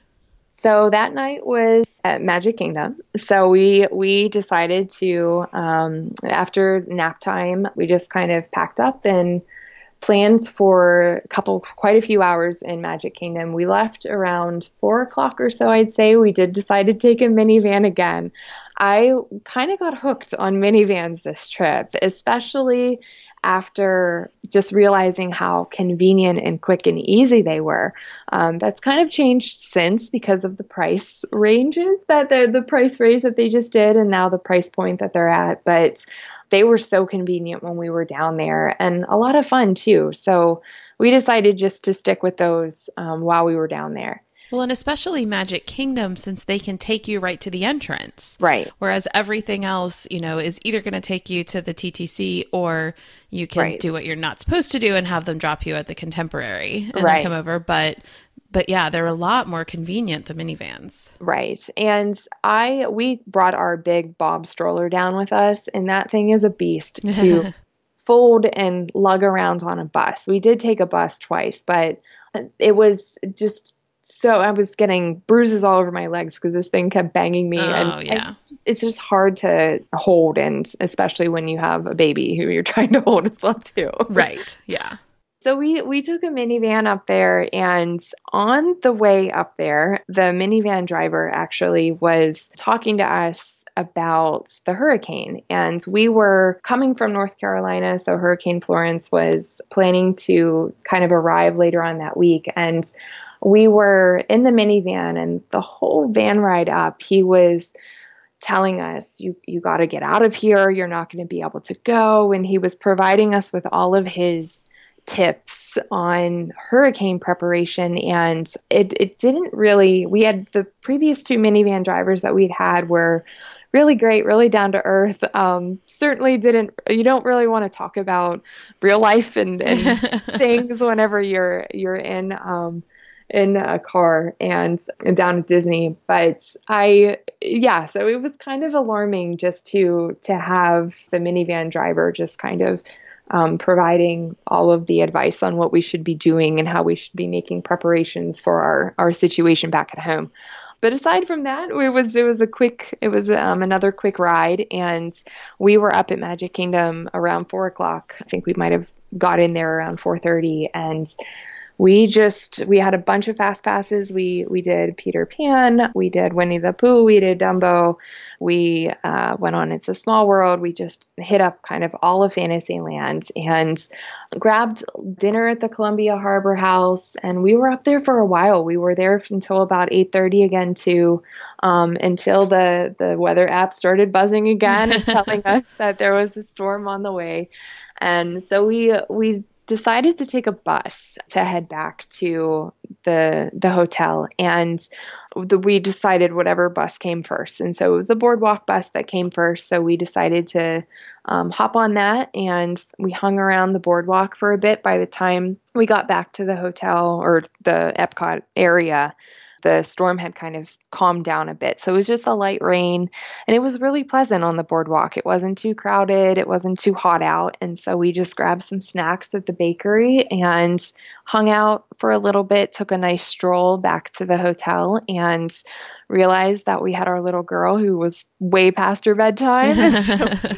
So that night was at Magic Kingdom. So we we decided to um, after nap time, we just kind of packed up and planned for a couple, quite a few hours in Magic Kingdom. We left around four o'clock or so, I'd say. We did decide to take a Minnie Van again. I kind of got hooked on Minnie Vans this trip, especially after just realizing how convenient and quick and easy they were. Um, that's kind of changed since because of the price ranges that the the price raise that they just did, and now the price point that they're at. But they were so convenient when we were down there, and a lot of fun too. So we decided just to stick with those um, while we were down there. Well, and especially Magic Kingdom, since they can take you right to the entrance. Right. Whereas everything else, you know, is either going to take you to the TTC or you can right. do what you're not supposed to do and have them drop you at the Contemporary and right. then come over. But but yeah, they're a lot more convenient the Minnie Vans. Right. And I we brought our big Bob stroller down with us and that thing is a beast to fold and lug around on a bus. We did take a bus twice, but it was just so I was getting bruises all over my legs because this thing kept banging me, oh, and, yeah. and it's, just, it's just hard to hold, and especially when you have a baby who you're trying to hold as well too. Right. Yeah. So we we took a Minnie Van up there, and on the way up there, the Minnie Van driver actually was talking to us about the hurricane. And we were coming from North Carolina, so Hurricane Florence was planning to kind of arrive later on that week. And we were in the Minnie Van and the whole van ride up, he was telling us, you, you got to get out of here. You're not going to be able to go. And he was providing us with all of his tips on hurricane preparation. And it, it didn't really, we had the previous two Minnie Van drivers that we'd had were really great, really down to earth. Um, certainly didn't. You don't really want to talk about real life and, and things whenever you're you're in um, in a car and, down at Disney. But I, yeah, so it was kind of alarming just to to have the Minnie Van driver just kind of um, providing all of the advice on what we should be doing and how we should be making preparations for our our situation back at home. But aside from that, it was it was a quick it was um, another quick ride, and we were up at Magic Kingdom around four o'clock. I think we might have got in there around four thirty, and we just we had a bunch of fast passes. We we did Peter Pan, we did Winnie the Pooh, we did Dumbo, we uh, went on It's a Small World. We just hit up kind of all of Fantasyland and grabbed dinner at the Columbia Harbor House, and we were up there for a while. We were there until about eight thirty again too, um, until the the weather app started buzzing again and telling us that there was a storm on the way. And so we we decided to take a bus to head back to the the hotel and the, we decided whatever bus came first. And so it was the boardwalk bus that came first so we decided to um, hop on that and we hung around the boardwalk for a bit. By the time we got back to the hotel or the epcot area the storm had kind of calmed down a bit. So it was just a light rain and it was really pleasant on the boardwalk. It wasn't too crowded, it wasn't too hot out. And so we just grabbed some snacks at the bakery and hung out for a little bit, took a nice stroll back to the hotel and realized that we had our little girl who was way past her bedtime. so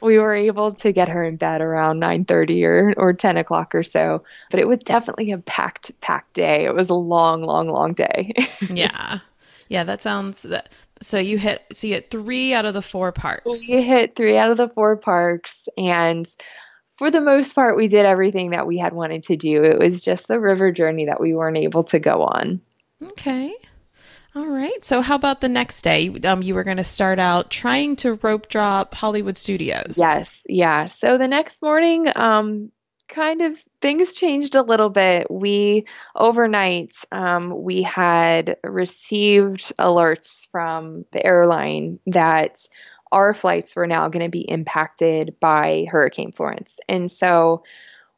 we were able to get her in bed around 9.30 or, or 10 o'clock or so but it was definitely a packed packed day. It was a long long long day. Yeah. Yeah that sounds that so you hit so you hit three out of the four parks. We hit three out of the four parks and for the most part we did everything that we had wanted to do. It was just the river journey that we weren't able to go on. Okay all right. So, how about the next day? Um, you were going to start out trying to rope drop Hollywood Studios. Yes. Yeah. So the next morning, um, kind of things changed a little bit. We overnight, um, we had received alerts from the airline that our flights were now going to be impacted by Hurricane Florence, and so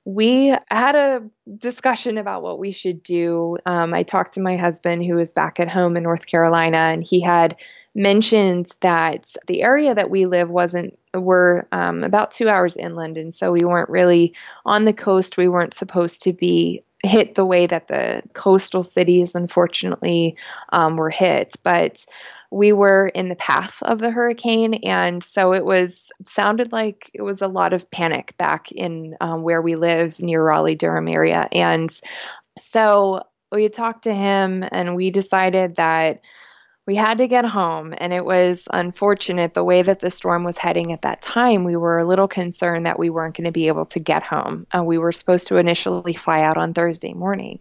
we had a discussion about what we should do. Um, I talked to my husband, who was back at home in North Carolina, and he had mentioned that the area that we live wasn't we're um, about two hours inland, and so we weren't really on the coast. We weren't supposed to be hit the way that the coastal cities, unfortunately, um, were hit, but we were in the path of the hurricane and so it was sounded like it was a lot of panic back in um, where we live near raleigh durham area. And so we talked to him and we decided that we had to get home. And it was unfortunate the way that the storm was heading at that time. We were a little concerned that we weren't going to be able to get home. Uh, we were supposed to initially fly out on thursday morning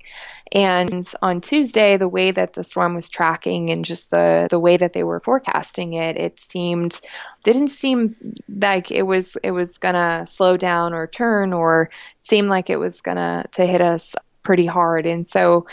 and on Tuesday, the way that the storm was tracking and just the, the way that they were forecasting it, it seemed didn't seem like it was it was gonna slow down or turn or seem like it was gonna to hit us pretty hard. And so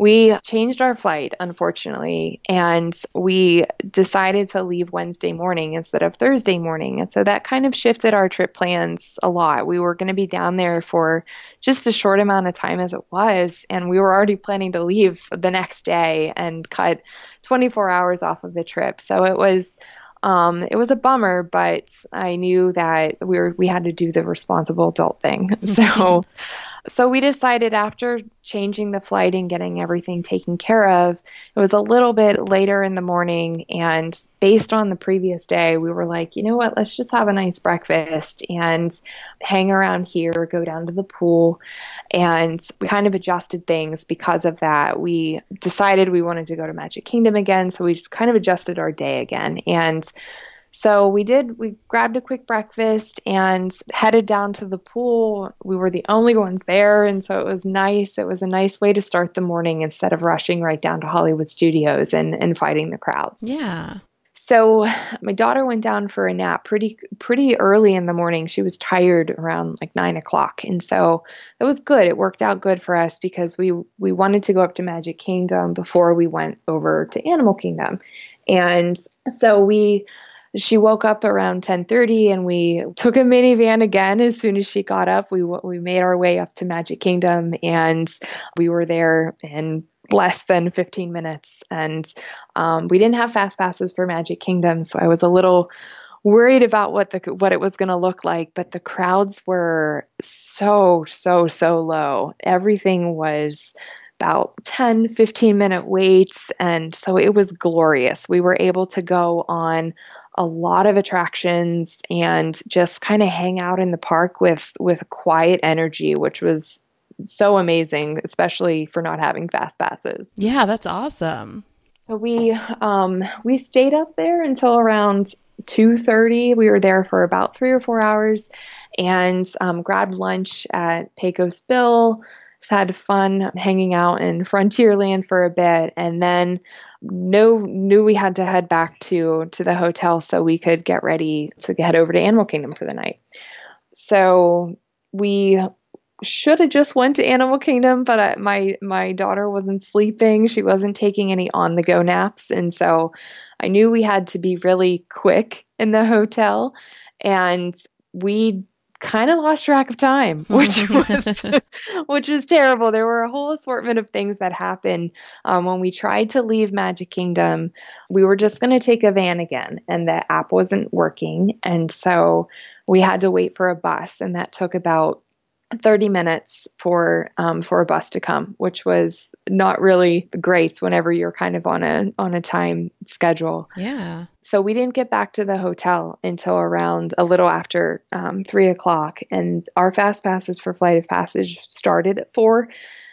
we changed our flight, unfortunately, and we decided to leave Wednesday morning instead of Thursday morning. And so that kind of shifted our trip plans a lot. We were going to be down there for just a short amount of time as it was, and we were already planning to leave the next day and cut 24 hours off of the trip. So it was um, it was a bummer, but I knew that we were we had to do the responsible adult thing. So so we decided after changing the flight and getting everything taken care of, it was a little bit later in the morning. And based on the previous day, we were like, you know what, let's just have a nice breakfast and hang around here, go down to the pool. And we kind of adjusted things because of that. We decided we wanted to go to Magic Kingdom again. So we kind of adjusted our day again. And so we did, we grabbed a quick breakfast and headed down to the pool. We were the only ones there. And so it was nice. It was a nice way to start the morning instead of rushing right down to Hollywood Studios and, and fighting the crowds. Yeah. So my daughter went down for a nap pretty pretty early in the morning. She was tired around like nine o'clock, and so it was good. It worked out good for us because we we wanted to go up to Magic Kingdom before we went over to Animal Kingdom, and so we she woke up around 10:30 and we took a Minnie Van again. As soon as she got up we we made our way up to Magic Kingdom and we were there in less than 15 minutes. And um, we didn't have fast passes for Magic Kingdom so I was a little worried about what the what it was going to look like but the crowds were so so so low. Everything was about 10 15 minute waits and so it was glorious. We were able to go on a lot of attractions and just kind of hang out in the park with with quiet energy which was so amazing especially for not having fast passes. Yeah that's awesome. So we um we stayed up there until around 2.30 we were there for about three or four hours and um, grabbed lunch at pecos bill just had fun hanging out in frontierland for a bit and then no knew we had to head back to to the hotel so we could get ready to head over to Animal Kingdom for the night. So we should have just went to Animal Kingdom, but I, my my daughter wasn't sleeping. She wasn't taking any on the go naps, and so I knew we had to be really quick in the hotel. And we kind of lost track of time, which was which was terrible. There were a whole assortment of things that happened um, when we tried to leave Magic Kingdom. We were just going to take a van again, and the app wasn't working, and so we had to wait for a bus, and that took about 30 minutes for um, for a bus to come, which was not really great whenever you're kind of on a on a time schedule. Yeah. So we didn't get back to the hotel until around a little after um, three o'clock, and our fast passes for Flight of Passage started at four.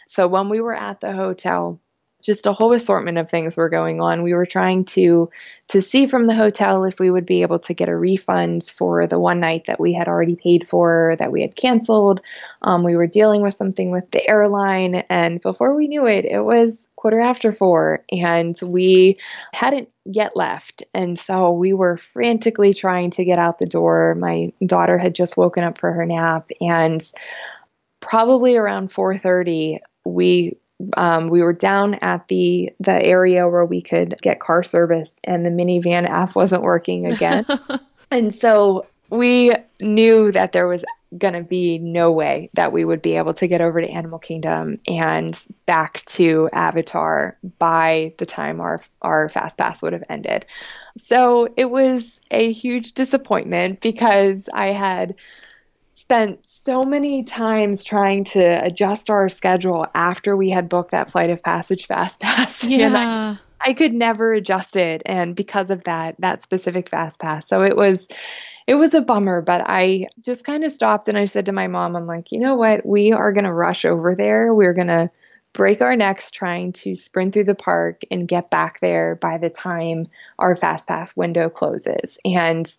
So when we were at the hotel, just a whole assortment of things were going on. We were trying to to see from the hotel if we would be able to get a refund for the one night that we had already paid for that we had canceled. Um, we were dealing with something with the airline, and before we knew it, it was quarter after four, and we hadn't yet left. And so we were frantically trying to get out the door. My daughter had just woken up for her nap, and probably around 4:30 we um, we were down at the the area where we could get car service, and the Minnie Van app wasn't working again. and so we knew that there was going to be no way that we would be able to get over to Animal Kingdom and back to Avatar by the time our our fast pass would have ended. So it was a huge disappointment because I had spent so many times trying to adjust our schedule after we had booked that flight of passage fast pass. Yeah. I, I could never adjust it and because of that that specific fast pass. So it was it was a bummer, but I just kind of stopped and I said to my mom, I'm like, you know what? We are going to rush over there. We're going to break our necks trying to sprint through the park and get back there by the time our fast pass window closes. And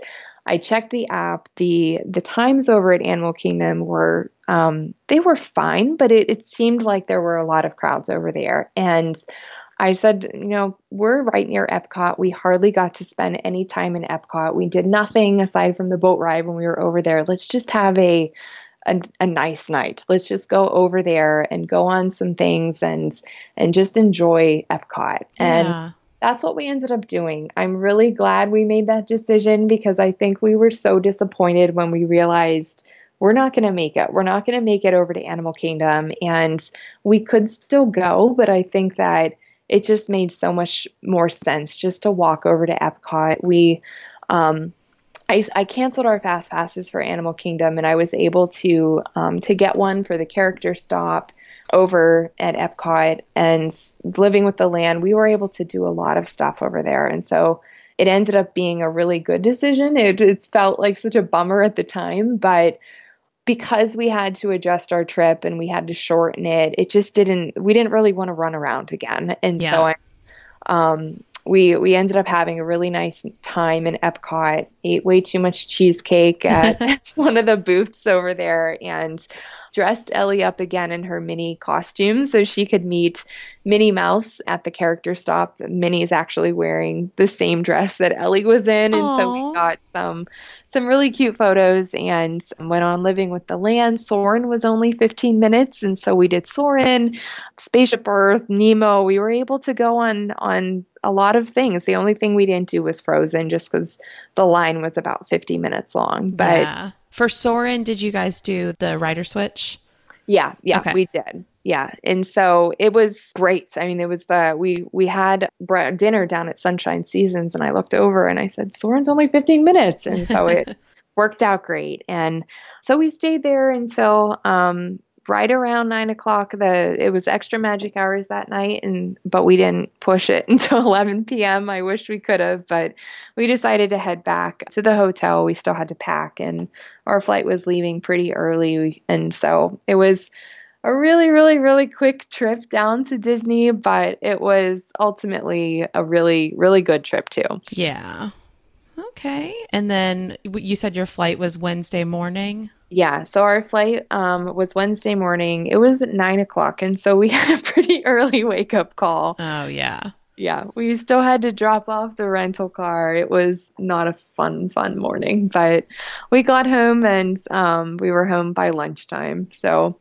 I checked the app. the The times over at Animal Kingdom were um, they were fine, but it, it seemed like there were a lot of crowds over there. And I said, you know, we're right near Epcot. We hardly got to spend any time in Epcot. We did nothing aside from the boat ride when we were over there. Let's just have a a, a, nice night. Let's just go over there and go on some things and and just enjoy Epcot. And yeah that's what we ended up doing. I'm really glad we made that decision because I think we were so disappointed when we realized we're not going to make it. We're not going to make it over to Animal Kingdom. And we could still go, but I think that it just made so much more sense just to walk over to Epcot. We, um, I, I, canceled our fast passes for Animal Kingdom, and I was able to um, to get one for the character stop over at Epcot and living with the land, we were able to do a lot of stuff over there. And so it ended up being a really good decision. It, it felt like such a bummer at the time, but because we had to adjust our trip and we had to shorten it, it just didn't, we didn't really want to run around again. And yeah. so I, um, we we ended up having a really nice time in Epcot. Ate way too much cheesecake at one of the booths over there, and dressed Ellie up again in her Minnie costume so she could meet Minnie Mouse at the character stop. Minnie is actually wearing the same dress that Ellie was in, and Aww. so we got some some really cute photos and went on living with the land. Soarin' was only 15 minutes, and so we did Soarin', Spaceship Earth, Nemo. We were able to go on on a lot of things. The only thing we didn't do was Frozen, just because the line was about 50 minutes long. But yeah. For Soarin', did you guys do the rider switch? Yeah, yeah, okay. we did. Yeah, and so it was great. I mean, it was the we we had dinner down at Sunshine Seasons, and I looked over and I said, "Soarin's only 15 minutes," and so it worked out great. And so we stayed there until um, right around nine o'clock. The it was extra magic hours that night, and but we didn't push it until 11 p.m. I wish we could have, but we decided to head back to the hotel. We still had to pack, and our flight was leaving pretty early, and so it was a really, really, really quick trip down to Disney, but it was ultimately a really, really good trip too. Yeah. Okay. And then you said your flight was Wednesday morning? Yeah, so our flight um, was Wednesday morning. It was at nine o'clock, and so we had a pretty early wake up call. Oh yeah, yeah. We still had to drop off the rental car. It was not a fun, fun morning, but we got home and um, we were home by lunchtime. So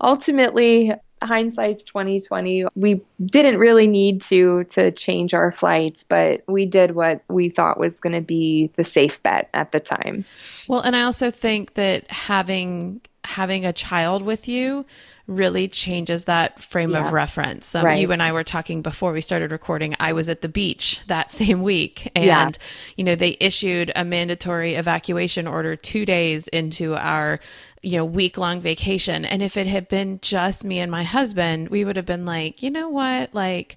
ultimately, hindsight's 2020. We didn't really need to to change our flights, but we did what we thought was going to be the safe bet at the time. Well, and I also think that having having a child with you really changes that frame yeah. of reference. Um, right. You and I were talking before we started recording. I was at the beach that same week, and yeah. you know they issued a mandatory evacuation order two days into our you know week long vacation. And if it had been just me and my husband, we would have been like, you know what, like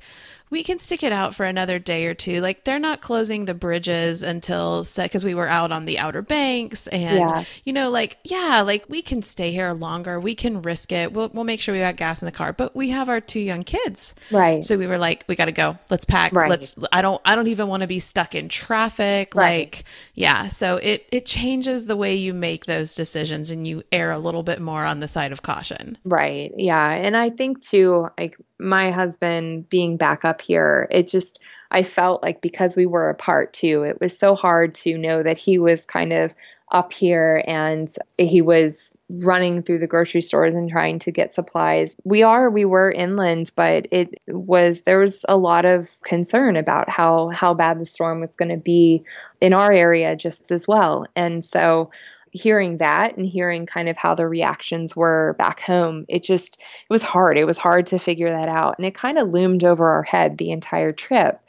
we can stick it out for another day or two. Like they're not closing the bridges until because we were out on the Outer Banks, and yeah. you know, like yeah, like we can stay here longer. We can risk it. We'll we'll make sure we got gas in the car. But we have our two young kids, right? So we were like, we got to go. Let's pack. Right. Let's. I don't. I don't even want to be stuck in traffic. Right. Like yeah. So it it changes the way you make those decisions, and you err a little bit more on the side of caution. Right. Yeah. And I think too, like my husband being back up here, it just, I felt like because we were apart too, it was so hard to know that he was kind of up here and he was running through the grocery stores and trying to get supplies. We are we were inland, but it was there was a lot of concern about how how bad the storm was going to be in our area just as well. And so hearing that and hearing kind of how the reactions were back home, it just it was hard. It was hard to figure that out, and it kind of loomed over our head the entire trip.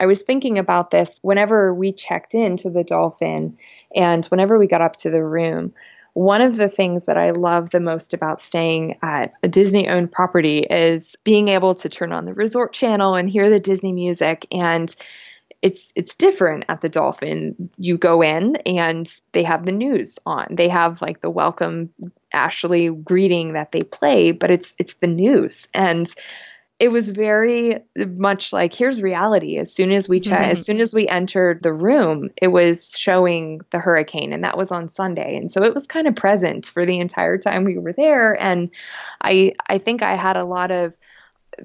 I was thinking about this whenever we checked into the Dolphin and whenever we got up to the room. One of the things that I love the most about staying at a Disney owned property is being able to turn on the resort channel and hear the Disney music and it's it's different at the Dolphin. You go in and they have the news on. They have like the welcome Ashley greeting that they play, but it's it's the news and it was very much like here's reality as soon as we mm-hmm. as soon as we entered the room it was showing the hurricane and that was on sunday and so it was kind of present for the entire time we were there and i i think i had a lot of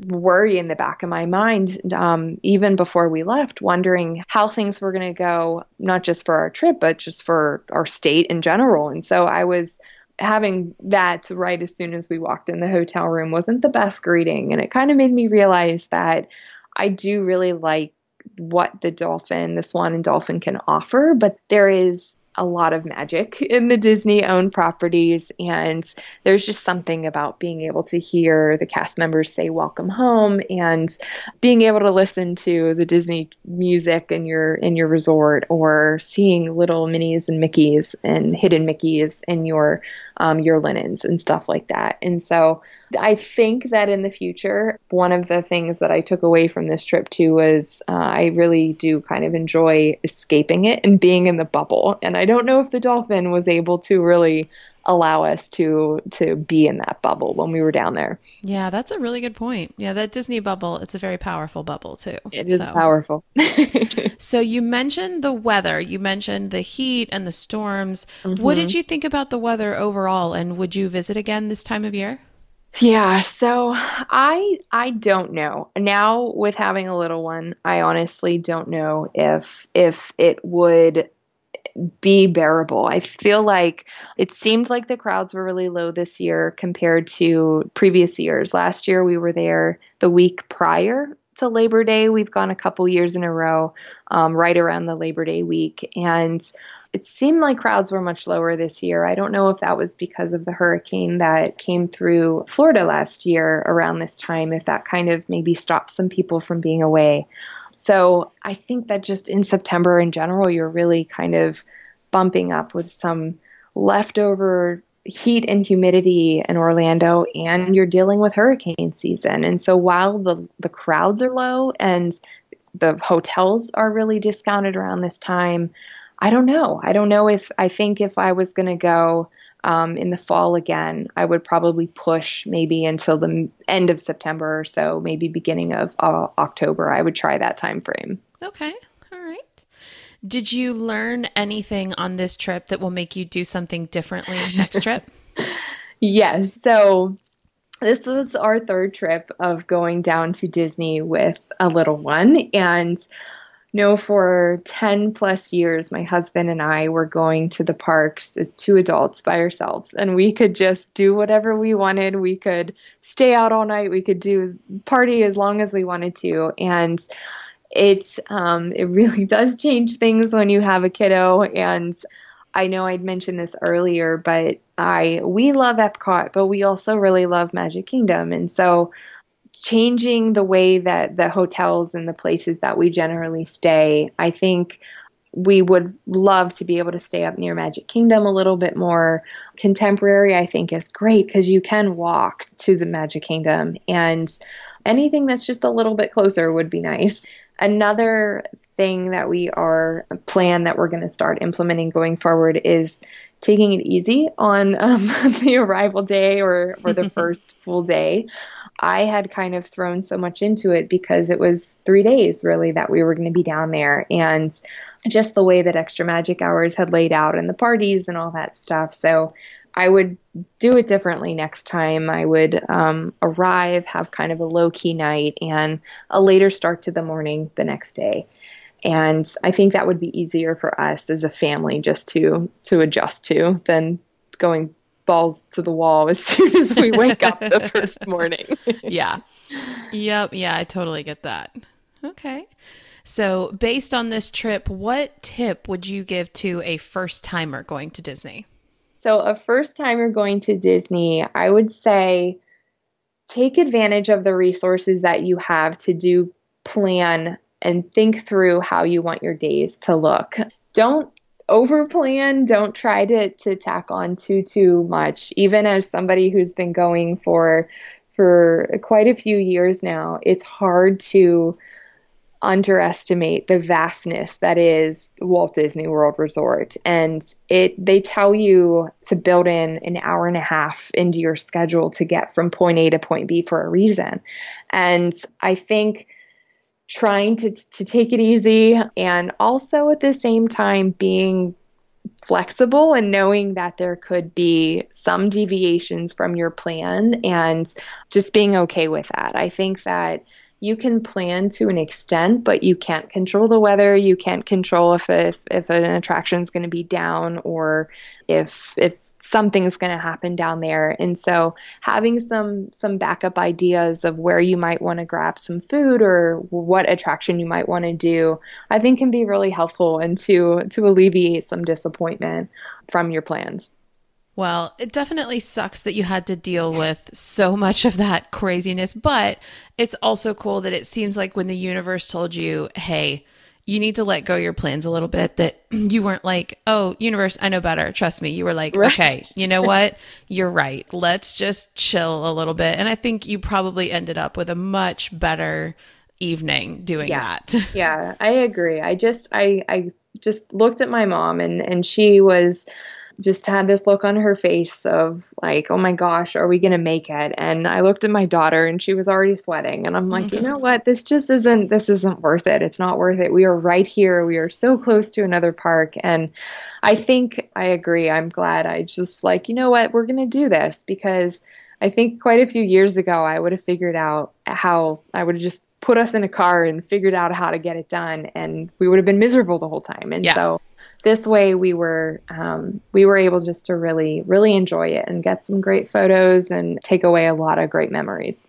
worry in the back of my mind, um, even before we left, wondering how things were going to go, not just for our trip, but just for our state in general. And so I was having that right as soon as we walked in the hotel room wasn't the best greeting. And it kind of made me realize that I do really like what the dolphin, the swan and dolphin can offer, but there is a lot of magic in the Disney owned properties. And there's just something about being able to hear the cast members say welcome home and being able to listen to the Disney music in your in your resort or seeing little Minnies and Mickeys and hidden Mickeys in your um, your linens and stuff like that. And so I think that in the future, one of the things that I took away from this trip too was uh, I really do kind of enjoy escaping it and being in the bubble. And I don't know if the dolphin was able to really allow us to to be in that bubble when we were down there. Yeah, that's a really good point. Yeah, that Disney bubble, it's a very powerful bubble too. It is so. powerful. so you mentioned the weather, you mentioned the heat and the storms. Mm-hmm. What did you think about the weather overall and would you visit again this time of year? Yeah, so I I don't know. Now with having a little one, I honestly don't know if if it would be bearable. I feel like it seemed like the crowds were really low this year compared to previous years. Last year we were there the week prior to Labor Day. We've gone a couple years in a row, um, right around the Labor Day week, and it seemed like crowds were much lower this year. I don't know if that was because of the hurricane that came through Florida last year around this time, if that kind of maybe stopped some people from being away. So I think that just in September in general, you're really kind of bumping up with some leftover heat and humidity in Orlando and you're dealing with hurricane season. And so while the the crowds are low and the hotels are really discounted around this time, I don't know. I don't know if I think if I was going to go um, in the fall again, I would probably push maybe until the end of September or so, maybe beginning of uh, October. I would try that time frame. Okay. All right. Did you learn anything on this trip that will make you do something differently next trip? yes. So this was our third trip of going down to Disney with a little one. And know for 10 plus years, my husband and I were going to the parks as two adults by ourselves, and we could just do whatever we wanted. We could stay out all night, we could do party as long as we wanted to. And it's um, it really does change things when you have a kiddo and I know I'd mentioned this earlier, but I we love Epcot, but we also really love Magic Kingdom. And so changing the way that the hotels and the places that we generally stay, I think we would love to be able to stay up near Magic Kingdom a little bit more. Contemporary, I think, is great because you can walk to the Magic Kingdom, and anything that's just a little bit closer would be nice. Another thing that we are plan that we're going to start implementing going forward is taking it easy on um, the arrival day or, or the first full day. I had kind of thrown so much into it because it was three days really that we were going to be down there and just the way that extra magic hours had laid out and the parties and all that stuff. So I would do it differently next time. I would um, arrive, have kind of a low key night, and a later start to the morning the next day. And I think that would be easier for us as a family just to to adjust to than going balls to the wall as soon as we wake up the first morning. yeah. Yep. Yeah, I totally get that. Okay. So, based on this trip, what tip would you give to a first timer going to Disney? So, a first timer going to Disney, I would say take advantage of the resources that you have to do plan and think through how you want your days to look. Don't over plan don't try to to tack on too too much. Even as somebody who's been going for for quite a few years now it's hard to underestimate the vastness that is Walt Disney World Resort. And it they tell you to build in an hour and a half into your schedule to get from point A to point B for a reason. And I think trying to to take it easy and also at the same time being flexible and knowing that there could be some deviations from your plan and just being okay with that. I think that you can plan to an extent, but you can't control the weather. You can't control if if, if an attraction is going to be down or if if something's going to happen down there. And so having some some backup ideas of where you might want to grab some food or what attraction you might want to do, I think can be really helpful and to to alleviate some disappointment from your plans. Well, it definitely sucks that you had to deal with so much of that craziness, but it's also cool that it seems like when the universe told you, "Hey, you need to let go your plans a little bit that you weren't like, oh, universe, I know better. Trust me. You were like, right. okay, you know what? You're right. Let's just chill a little bit. And I think you probably ended up with a much better evening doing yeah. that. Yeah, I agree. I just, I, I just looked at my mom and, and she was, just had this look on her face of like, oh my gosh, are we going to make it? And I looked at my daughter and she was already sweating. And I'm like, you mm-hmm. know what? This just isn't, this isn't worth it. It's not worth it. We are right here. We are so close to another park. And I think I agree. I'm glad I just like, you know what? We're going to do this because I think quite a few years ago, I would have figured out how I would have just put us in a car and figured out how to get it done. And we would have been miserable the whole time. And yeah. so, this way we were um, we were able just to really really enjoy it and get some great photos and take away a lot of great memories.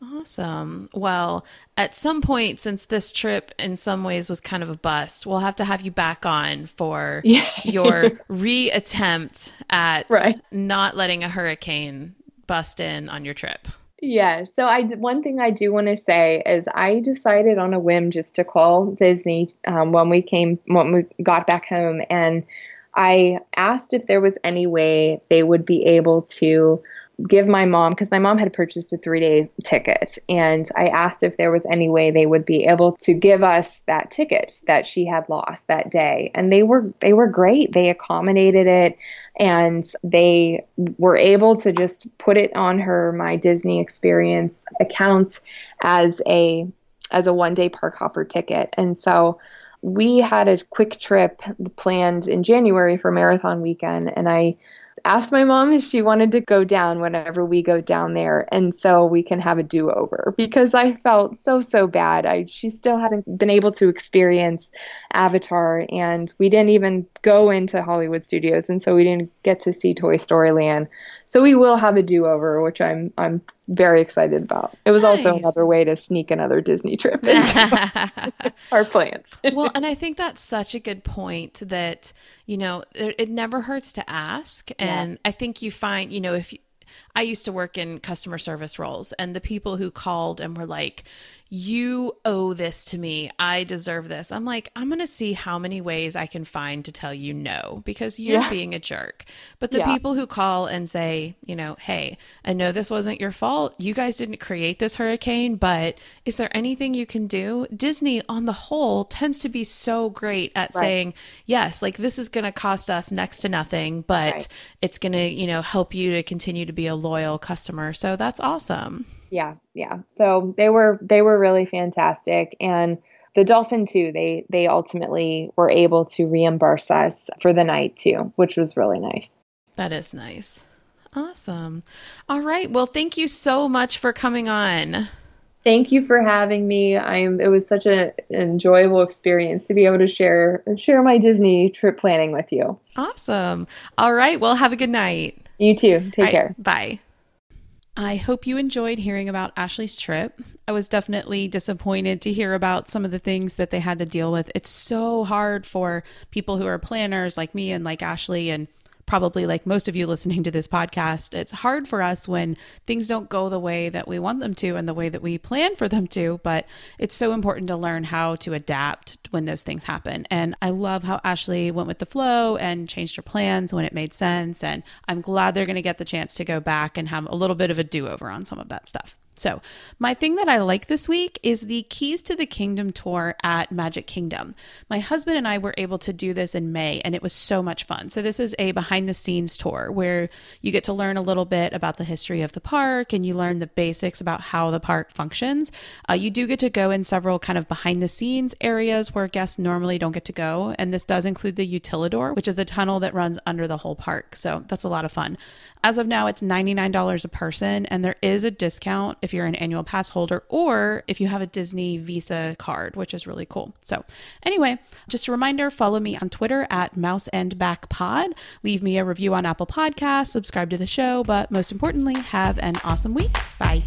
Awesome. Well at some point since this trip in some ways was kind of a bust we'll have to have you back on for your reattempt at right. not letting a hurricane bust in on your trip yeah. So I one thing I do want to say is I decided on a whim just to call Disney um, when we came when we got back home, and I asked if there was any way they would be able to give my mom because my mom had purchased a three day ticket and i asked if there was any way they would be able to give us that ticket that she had lost that day. And they were they were great. They accommodated it and they were able to just put it on her my disney experience account as a as a one day park hopper ticket. And so we had a quick trip planned in january for marathon weekend and i asked my mom if she wanted to go down whenever we go down there and so we can have a do-over because I felt so so bad. I she still hasn't been able to experience Avatar and we didn't even go into Hollywood Studios and so we didn't get to see Toy Story Land. So we will have a do-over, which I'm I'm very excited about. It was nice. also another way to sneak another Disney trip into our plans. well, and I think that's such a good point that you know it, it never hurts to ask, and yeah. I think you find you know if you, I used to work in customer service roles, and the people who called and were like, you owe this to me. I deserve this. I'm like, I'm going to see how many ways I can find to tell you no because you're yeah. being a jerk. But the yeah. people who call and say, you know, hey, I know this wasn't your fault. You guys didn't create this hurricane, but is there anything you can do? Disney, on the whole, tends to be so great at right. saying, yes, like this is going to cost us next to nothing, but right. it's going to, you know, help you to continue to be a loyal customer. So that's awesome. Yeah, yeah. So they were they were really fantastic. And the dolphin too they they ultimately were able to reimburse us for the night too which was really nice. That is nice. Awesome. All right. Well thank you so much for coming on. Thank you for having me. I'm it was such an enjoyable experience to be able to share share my disney trip planning with you. Awesome. All right. Well have a good night. You too. Take right, care. Bye I hope you enjoyed hearing about Ashley's trip. I was definitely disappointed to hear about some of the things that they had to deal with. It's so hard for people who are planners like me and like Ashley and probably like most of you listening to this podcast, it's hard for us when things don't go the way that we want them to and the way that we plan for them to. But it's so important to learn how to adapt when those things happen. And I love how Ashley went with the flow and changed her plans when it made sense. And I'm glad they're going to get the chance to go back and have a little bit of a do over on some of that stuff. So, my thing that I like this week is the Keys to the Kingdom tour at Magic Kingdom. My husband and I were able to do this in May, and it was so much fun. So, this is a behind the scenes tour where you get to learn a little bit about the history of the park and you learn the basics about how the park functions. Uh, you do get to go in several kind of behind the scenes areas where guests normally don't get to go, and this does include the Utilidor, which is the tunnel that runs under the whole park. So, that's a lot of fun. As of now, it's $99 a person, and there is a discount if you're an annual pass holder or if you have a Disney Visa card, which is really cool. So, anyway, just a reminder follow me on Twitter at Mouse and Back Pod. Leave me a review on Apple Podcasts, subscribe to the show, but most importantly, have an awesome week. Bye.